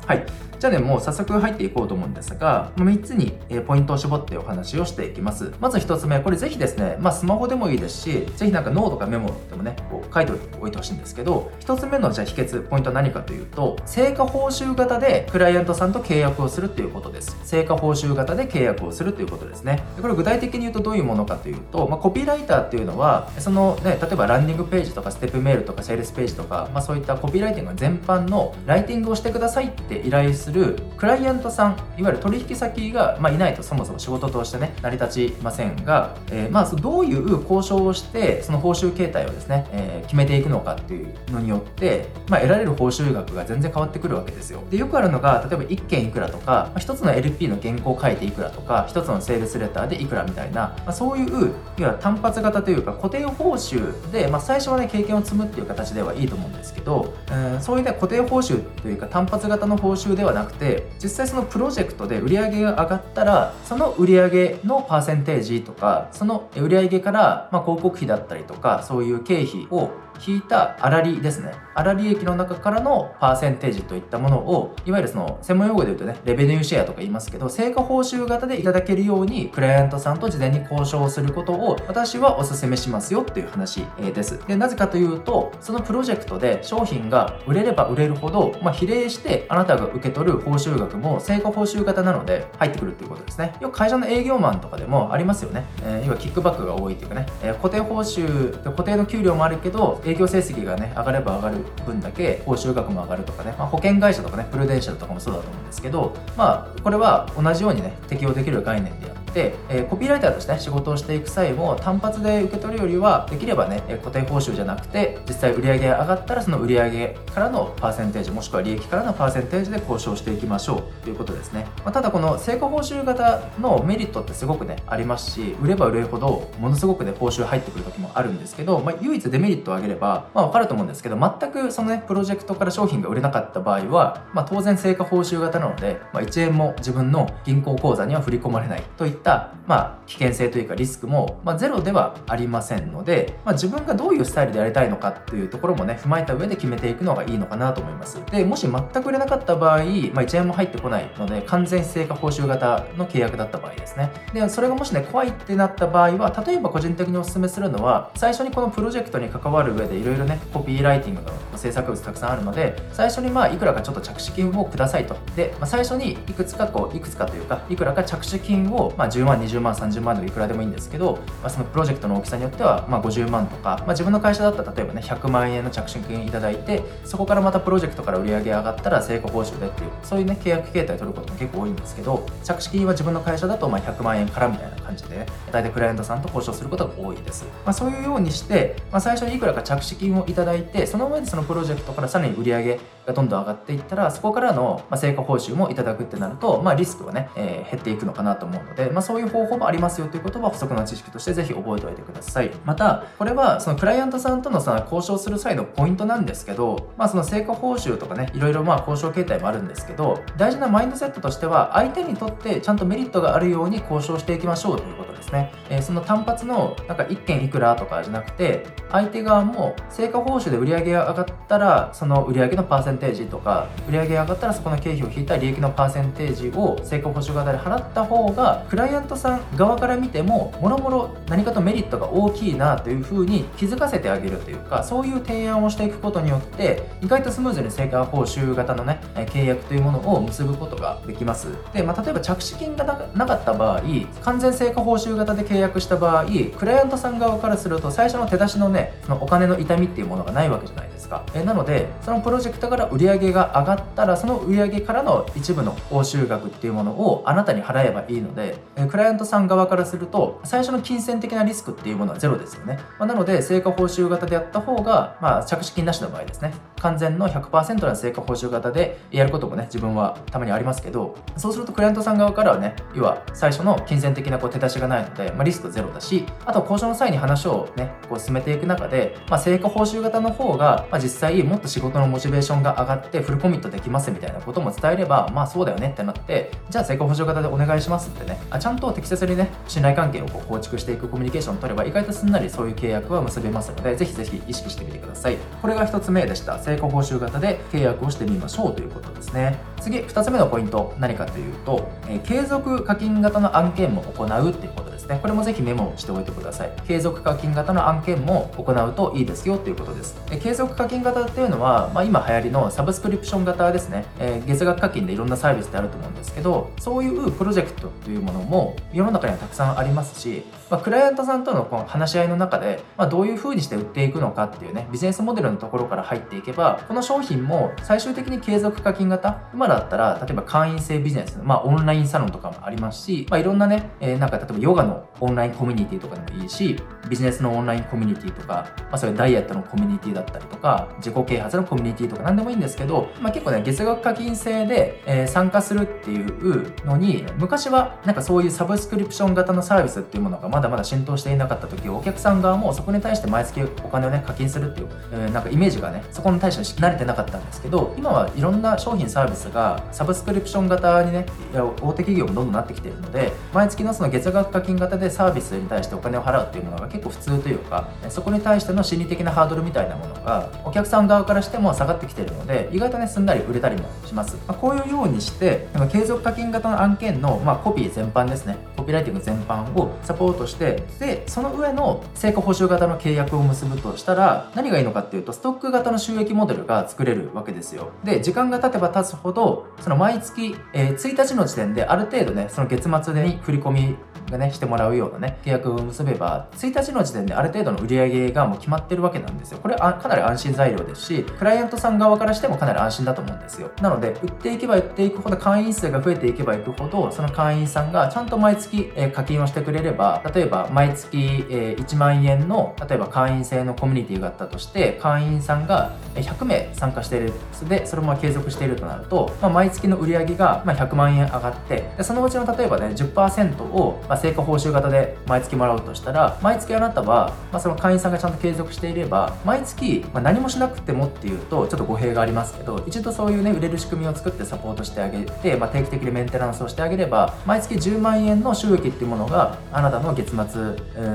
はい。じゃあね、もう早速入っていこうと思うんですが、3つにポイントを絞ってお話をしていきます。まず1つ目、これぜひですね、まあ、スマホでもいいですし、ぜひなんかノートかメモでもね、こう書いておいてほしいんですけど、1つ目のじゃあ秘訣、ポイントは何かというと、成果報酬型でクライアントさんと契約をするということです。成果報酬型で契約をするということですね。でこれ具体的に言うとどういうものかというと、まあ、コピーライターっていうのは、そのね、例えばランディングページとかステップメールとかセールスページとか、まあ、そういったコピーライティング全般のライティングをしてくださいって依頼するクライアントさんいわゆる取引先が、まあ、いないとそもそも仕事としてね成り立ちませんが、えー、まあどういう交渉をしてその報酬形態をですね、えー、決めていくのかっていうのによって、まあ、得られる報酬額が全然変わってくるわけですよ。でよくあるのが例えば1件いくらとか、まあ、1つの LP の原稿書いていくらとか1つのセールスレターでいくらみたいな、まあ、そういういわ単発型というか固定報酬で、まあ、最初はね経験を積むっていう形ではいいと思うんですけど、えー、そういうね固定報酬というか単発型の報酬ではなくて実際そのプロジェクトで売り上げが上がったらその売り上げのパーセンテージとかその売り上げからま広告費だったりとかそういう経費を引いた粗利ですね。粗利益の中からのパーセンテージといったものをいわゆるその専門用語で言うとねレベニューシェアとか言いますけど成果報酬型でいただけるようにクライアントさんと事前に交渉することを私はお勧めしますよっていう話です。でなぜかというとそのプロジェクトで商品が売れれば売れるほど、まあ、比例してあなたが受け取る報酬額も成果報酬型なので入ってくるっていうことですね。よく会社の営業マンとかでもありますよね、えー、要はキックバックが多いっていうかね、えー、固定報酬固定の給料もあるけど営業成績がね上がれば上がる分だけ報酬額も上がるとかね、まあ、保険会社とかねプルデンシャルとかもそうだと思うんですけどまあこれは同じようにね適用できる概念であって、でえ、コピーライターとして、ね、仕事をしていく際も単発で受け取るよりはできればね固定報酬じゃなくて実際売上が上がったらその売上からのパーセンテージもしくは利益からのパーセンテージで交渉していきましょう。ということですね、まあ、ただこの成果報酬型のメリットってすごくねありますし売れば売れるほどものすごくね報酬入ってくる時もあるんですけど、まあ、唯一デメリットを挙げれば、まあ、分かると思うんですけど全くそのねプロジェクトから商品が売れなかった場合は、まあ、当然成果報酬型なので、まあ、1円も自分の銀行口座には振り込まれないといった、まあ、危険性というかリスクも、まあ、ゼロではありませんので、まあ、自分がどういうスタイルでやりたいのかっていうところもね踏まえた上で決めていくのがいいのかなと思います。でもし全く売れなかった場合、まあ、1円も入ってこないので完全成果報酬型の契約だった場合ですね。でそれがもしね怖いってなった場合は例えば個人的にお勧めするのは最初にこのプロジェクトに関わる上でいろいろねコピーライティングの制作物たくさんあるので最初にまあいくらかちょっと着手金をくださいと。で、まあ、最初にいくつかこういくつかというかいくらか着手金をまあ10万20万30万でもいくらでもいいんですけど、まあ、そのプロジェクトの大きさによってはまあ50万とか、まあ、自分の会社だったら例えばね100万円の着信金いただいてそこからまたプロジェクトから売り上げ上がったら成果報酬でっていうそういうね契約形態を取ることも結構多いんですけど着信金は自分の会社だとまあ100万円からみたいな感じで、ね、大体クライアントさんと交渉することが多いです、まあ、そういうようにして、まあ、最初にいくらか着信金をいただいてその上でそのプロジェクトからさらに売り上げがどんどん上がっていったらそこからの成果報酬もいただくってなると、まあ、リスクはね、えー、減っていくのかなと思うので、まあ、そういう方法もありますよということは補足の知識としてぜひ覚えておいてください。またこれはそのクライアントさんとのさ交渉する際のポイントなんですけど、まあ、その成果報酬とかねいろいろまあ交渉形態もあるんですけど大事なマインドセットとしては相手にとってちゃんとメリットがあるように交渉していきましょうということですね、えー、その単発のなんか1件いくらとかじゃなくて相手側も成果報酬で売り上げが上がったらその売り上げのパーセンテージとか売上上がったらそこの経費を引いた利益のパーセンテージを成果報酬型で払った方がクライアントさん側から見てももろもろ何かとメリットが大きいなというふうに気づかせてあげるというかそういう提案をしていくことによって意外とスムーズに成果報酬型のね契約というものを結ぶことができます。で、まあ、例えば着手金がなかった場合完全成果報酬型で契約した場合クライアントさん側からすると最初の手出しのねそのお金の痛みっていうものがないわけじゃないですか。えなのでそのプロジェクトから売り上げが上がったらその売り上げからの一部の報酬額っていうものをあなたに払えばいいのでえクライアントさん側からすると最初の金銭的なリスクっていうものはゼロですよね、まあ、なので成果報酬型でやった方が、まあ、着手金なしの場合ですね。完全の100%の成果報酬型でやることもね自分はたまにありますけどそうするとクライアントさん側からはね要は最初の金銭的なこう手出しがないので、まあ、リスクゼロだしあと交渉の際に話をねこう進めていく中で、まあ、成果報酬型の方が、まあ、実際もっと仕事のモチベーションが上がってフルコミットできますみたいなことも伝えればまあそうだよねってなってじゃあ成果報酬型でお願いしますってね。あちゃんと適切にね信頼関係をこう構築していくコミュニケーションを取れば意外とすんなりそういう契約は結べますのでぜひぜひ意識してみてください。これが1つ目でした。成果報酬型で契約をしてみましょうということですね。次2つ目のポイント。何かというと、えー、継続課金型の案件も行うっていうことですね。これもぜひメモしておいてください。継続課金型の案件も行うといいですよということです。え継続課金型っていうのは、まあ、今流行りのサブスクリプション型ですね、えー、月額課金でいろんなサービスってあると思うんですけどそういうプロジェクトというものも世の中にはたくさんありますし、まあ、クライアントさんとのこの話し合いの中で、まあ、どういう風にして売っていくのかっていうねビジネスモデルのところから入っていけばこの商品も最終的に継続課金型今だったら例えば会員制ビジネス、まあ、オンラインサロンとかもありますし、まあ、いろんなね、えー、なんか例えばヨガのオンラインコミュニティとかでもいいしビジネスのオンラインコミュニティとか、まあ、そういうダイエットのコミュニティだったりとか自己啓発のコミュニティとか何でもいいんですけど、まあ、結構ね月額課金制で、えー、参加するっていうのに昔はなんかそういうサブスクリプション型のサービスっていうものがまだまだ浸透していなかった時お客さん側もそこに対して毎月お金をね課金するっていう、えー、なんかイメージがねそこに対して慣れてなかったんですけど今はいろんな商品サービスがサブスクリプション型にね大手企業もどんどんなってきているので毎月のその月額課金型でサービスに対してお金を払うっていうのが結構普通というかそこに対しての心理的なハードルみたいなものがお客さん側からしても下がってきているので意外とねすんなり売れたりもします、まあ、こういうようにして継続課金型の案件の、まあ、コピー全般ですね。コピーライティング全般をサポートとしてでその上の成果報酬型の契約を結ぶとしたら何がいいのかっていうとストック型の収益モデルが作れるわけですよ。で時間が経てば経つほどその毎月、えー、1日の時点である程度ねその月末に振り込みがねしてもらうようなね契約を結べば1日の時点である程度の売り上げがもう決まってるわけなんですよ。これあかなり安心材料ですしクライアントさん側からしてもかなり安心だと思うんですよ。なので売っていけば売っていくほど会員数が増えていけばいくほどその会員さんがちゃんと毎月、え課金をしてくれれば例えば毎月、え1万円の例えば会員制のコミュニティがあったとして会員さんが100名参加している。でそれも継続しているとなると、まあ、毎月の売り上げが100万円上がってでそのうちの例えばね10%を、ま成果報酬型で毎月もらうとしたら毎月あなたは、まあ、その会員さんがちゃんと継続していれば毎月、まあ、何もしなくてもっていうとちょっと語弊がありますけど一度そういうね売れる仕組みを作ってサポートしてあげて、まあ、定期的にメンテナンスをしてあげれば毎月10万円の収益っていうものがあなたの月末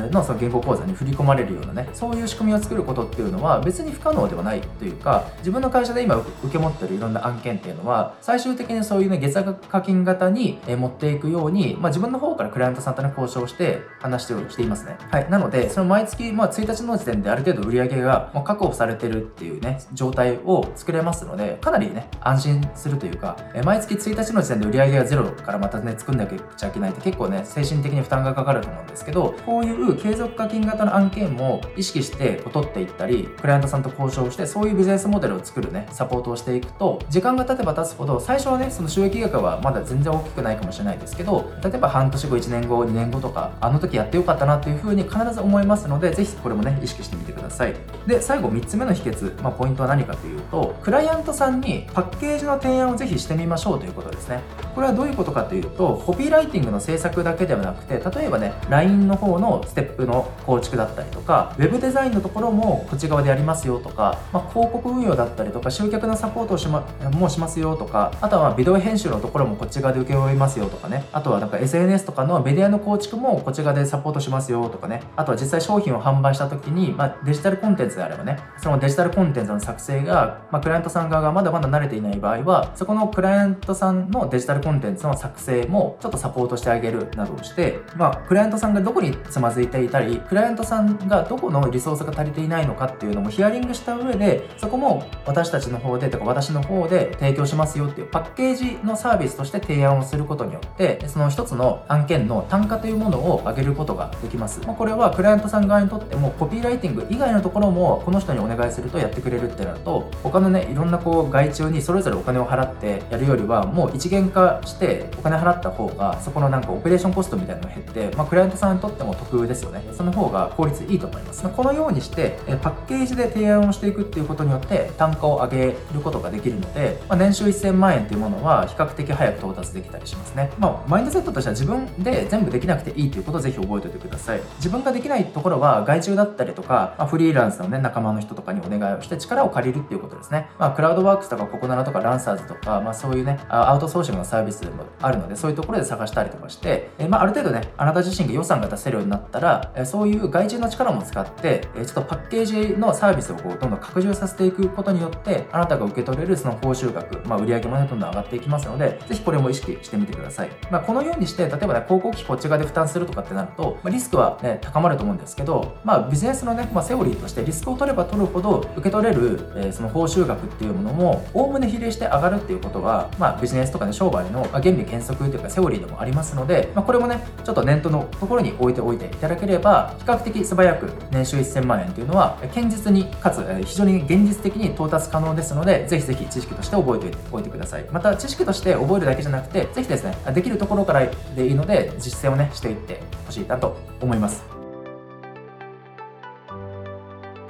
のその言語口座に振り込まれるようなねそういう仕組みを作ることっていうのは別に不可能ではないというか自分の会社で今受け持ってるいろんな案件っていうのは最終的にそういうね月額課金型に持っていくように、まあ、自分の方からクライアントさんたね、交渉して話してしていますね。はい。なので、その毎月、まあ、1日の時点である程度売り上げが確保されてるっていうね、状態を作れますので、かなりね、安心するというか、え毎月1日の時点で売り上げがゼロからまたね、作んなきゃいけないって結構ね、精神的に負担がかかると思うんですけど、こういう継続課金型の案件も意識して取っていったり、クライアントさんと交渉して、そういうビジネスモデルを作るね、サポートをしていくと、時間が経てば経つほど、最初はね、その収益額はまだ全然大きくないかもしれないですけど、例えば半年後、1年後、2年後とか、あの時やってよかったなっていうふうに必ず思いますので、ぜひこれもね、意識してみてください。で、最後3つ目の秘訣、まあ、ポイントは何かというと、クライアントさんにパッケージの提案をぜひしてみましょうということですね。これはどういうことかというと、コピーライティングの制作だけではなくて、例えばね、LINE の方のステップの構築だったりとか、Web デザインのところもこっち側でやりますよとか、まあ、広告運用だったりとか、集客のサポートをしま、もしますよとか、あとはビデオ編集のところもこっち側で請け負いますよとかね、あとはなんか SNS とかのメディアの構築もこち側でサポートしますよとかね、あとは実際商品を販売した時に、まあ、デジタルコンテンツであればね、そのデジタルコンテンツの作成が、まあ、クライアントさん側がまだまだ慣れていない場合は、そこのクライアントさんのデジタルコンテンツの作成もちょっとサポートしてあげるなどをして、まあ、クライアントさんがどこにつまずいていたり、クライアントさんがどこのリソースが足りていないのかっていうのもヒアリングした上で、そこも私たちの方で、とか私の方で提供しますよっていうパッケージのサービスとして提案をすることによって、その一つの案件の単単価というものを上げることができます。まあ、これはクライアントさん側にとってもコピーライティング以外のところもこの人にお願いするとやってくれるってなると、他のね、いろんなこう外注にそれぞれお金を払ってやるよりは、もう一元化してお金払った方が、そこのなんかオペレーションコストみたいなのが減って、まあ、クライアントさんにとっても得ですよね。その方が効率いいと思います。まこのようにして、パッケージで提案をしていくっていうことによって単価を上げることができるので、まあ、年収1000万円っていうものは比較的早く到達できたりしますね。ま、マインドセットとしては自分で全部できなくていいということをぜひ覚えておいてください。自分ができないところは外注だったりとか、まあ、フリーランスのね、仲間の人とかにお願いをして力を借りるっていうことですね。まあ、クラウドワークスとかココナラとかランサーズとか、まあ、そういうね、アウトソーシングのサービスもあるので、そういうところで探したりとかして、えまあ、ある程度ね、あなた自身が予算が出せるようになったら、えそういう外注の力も使って、えちょっとパッケージのサービスをこうどんどん拡充させていくことによって、あなたが受け取れるその報酬額、まあ、売上もね、どんどん上がっていきますので、ぜひこれも意識してみてください。まあ、このようにして、例えばね、広告費っち側で負担するとかってなると、まあ、リスクはね、高まると思うんですけど、まあ、ビジネスのね、まあ、セオリーとしてリスクを取れば取るほど受け取れる、えー、その報酬額っていうものも、おおむね比例して上がるっていうことは、まあ、ビジネスとかね、商売の原理原則というかセオリーでもありますので、まあ、これもね、ちょっと念頭のところに置いておいていただければ、比較的素早く年収1000万円っていうのは、堅実に、かつ非常に現実的に到達可能ですので、ぜひぜひ知識として覚えておいてください。また、知識として覚えるだけじゃなくて、ぜひですね、できるところからでいいので、実践をね、していってほしいなと思います。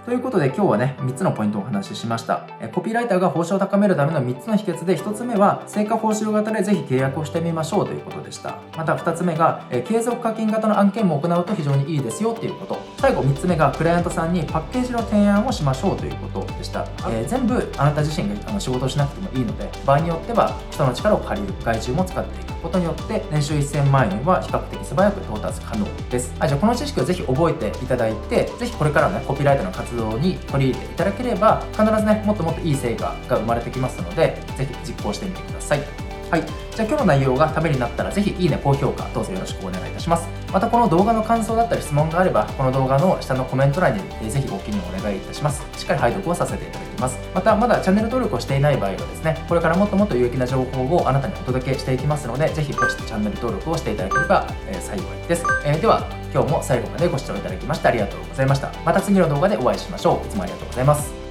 ということで今日はね、3つのポイントをお話ししました。コピーライターが報酬を高めるための3つの秘訣で、1つ目は、成果報酬型でぜひ契約をしてみましょうということでした。また2つ目が、継続課金型の案件も行うと非常にいいですよっていうこと。最後3つ目が、クライアントさんにパッケージの提案をしましょうということでした。えー、全部あなた自身があの仕事をしなくてもいいので、場合によっては人の力を借りる、外注も使っていくことによって、年収1000万円は比較的素早く到達可能です。はい、じゃあこの知識をぜひ覚えていただいて、ぜひこれからね、コピーライターの活動動に取り入れていただければ必ずねもっともっといい成果が生まれてきますので是非実行してみてください。はい。じゃあ今日の内容がためになったらぜひいいね高評価どうぞよろしくお願いいたします。またこの動画の感想だったり質問があればこの動画の下のコメント欄にぜひご記入お願いいたします。しっかり拝読をさせていただきます。またまだチャンネル登録をしていない場合はですねこれからもっともっと有益な情報をあなたにお届けしていきますのでぜひポチッとチャンネル登録をしていただければ、えー、幸いです、えー、では今日も最後までご視聴いただきましてありがとうございました。また次の動画でお会いしましょう。いつもありがとうございます。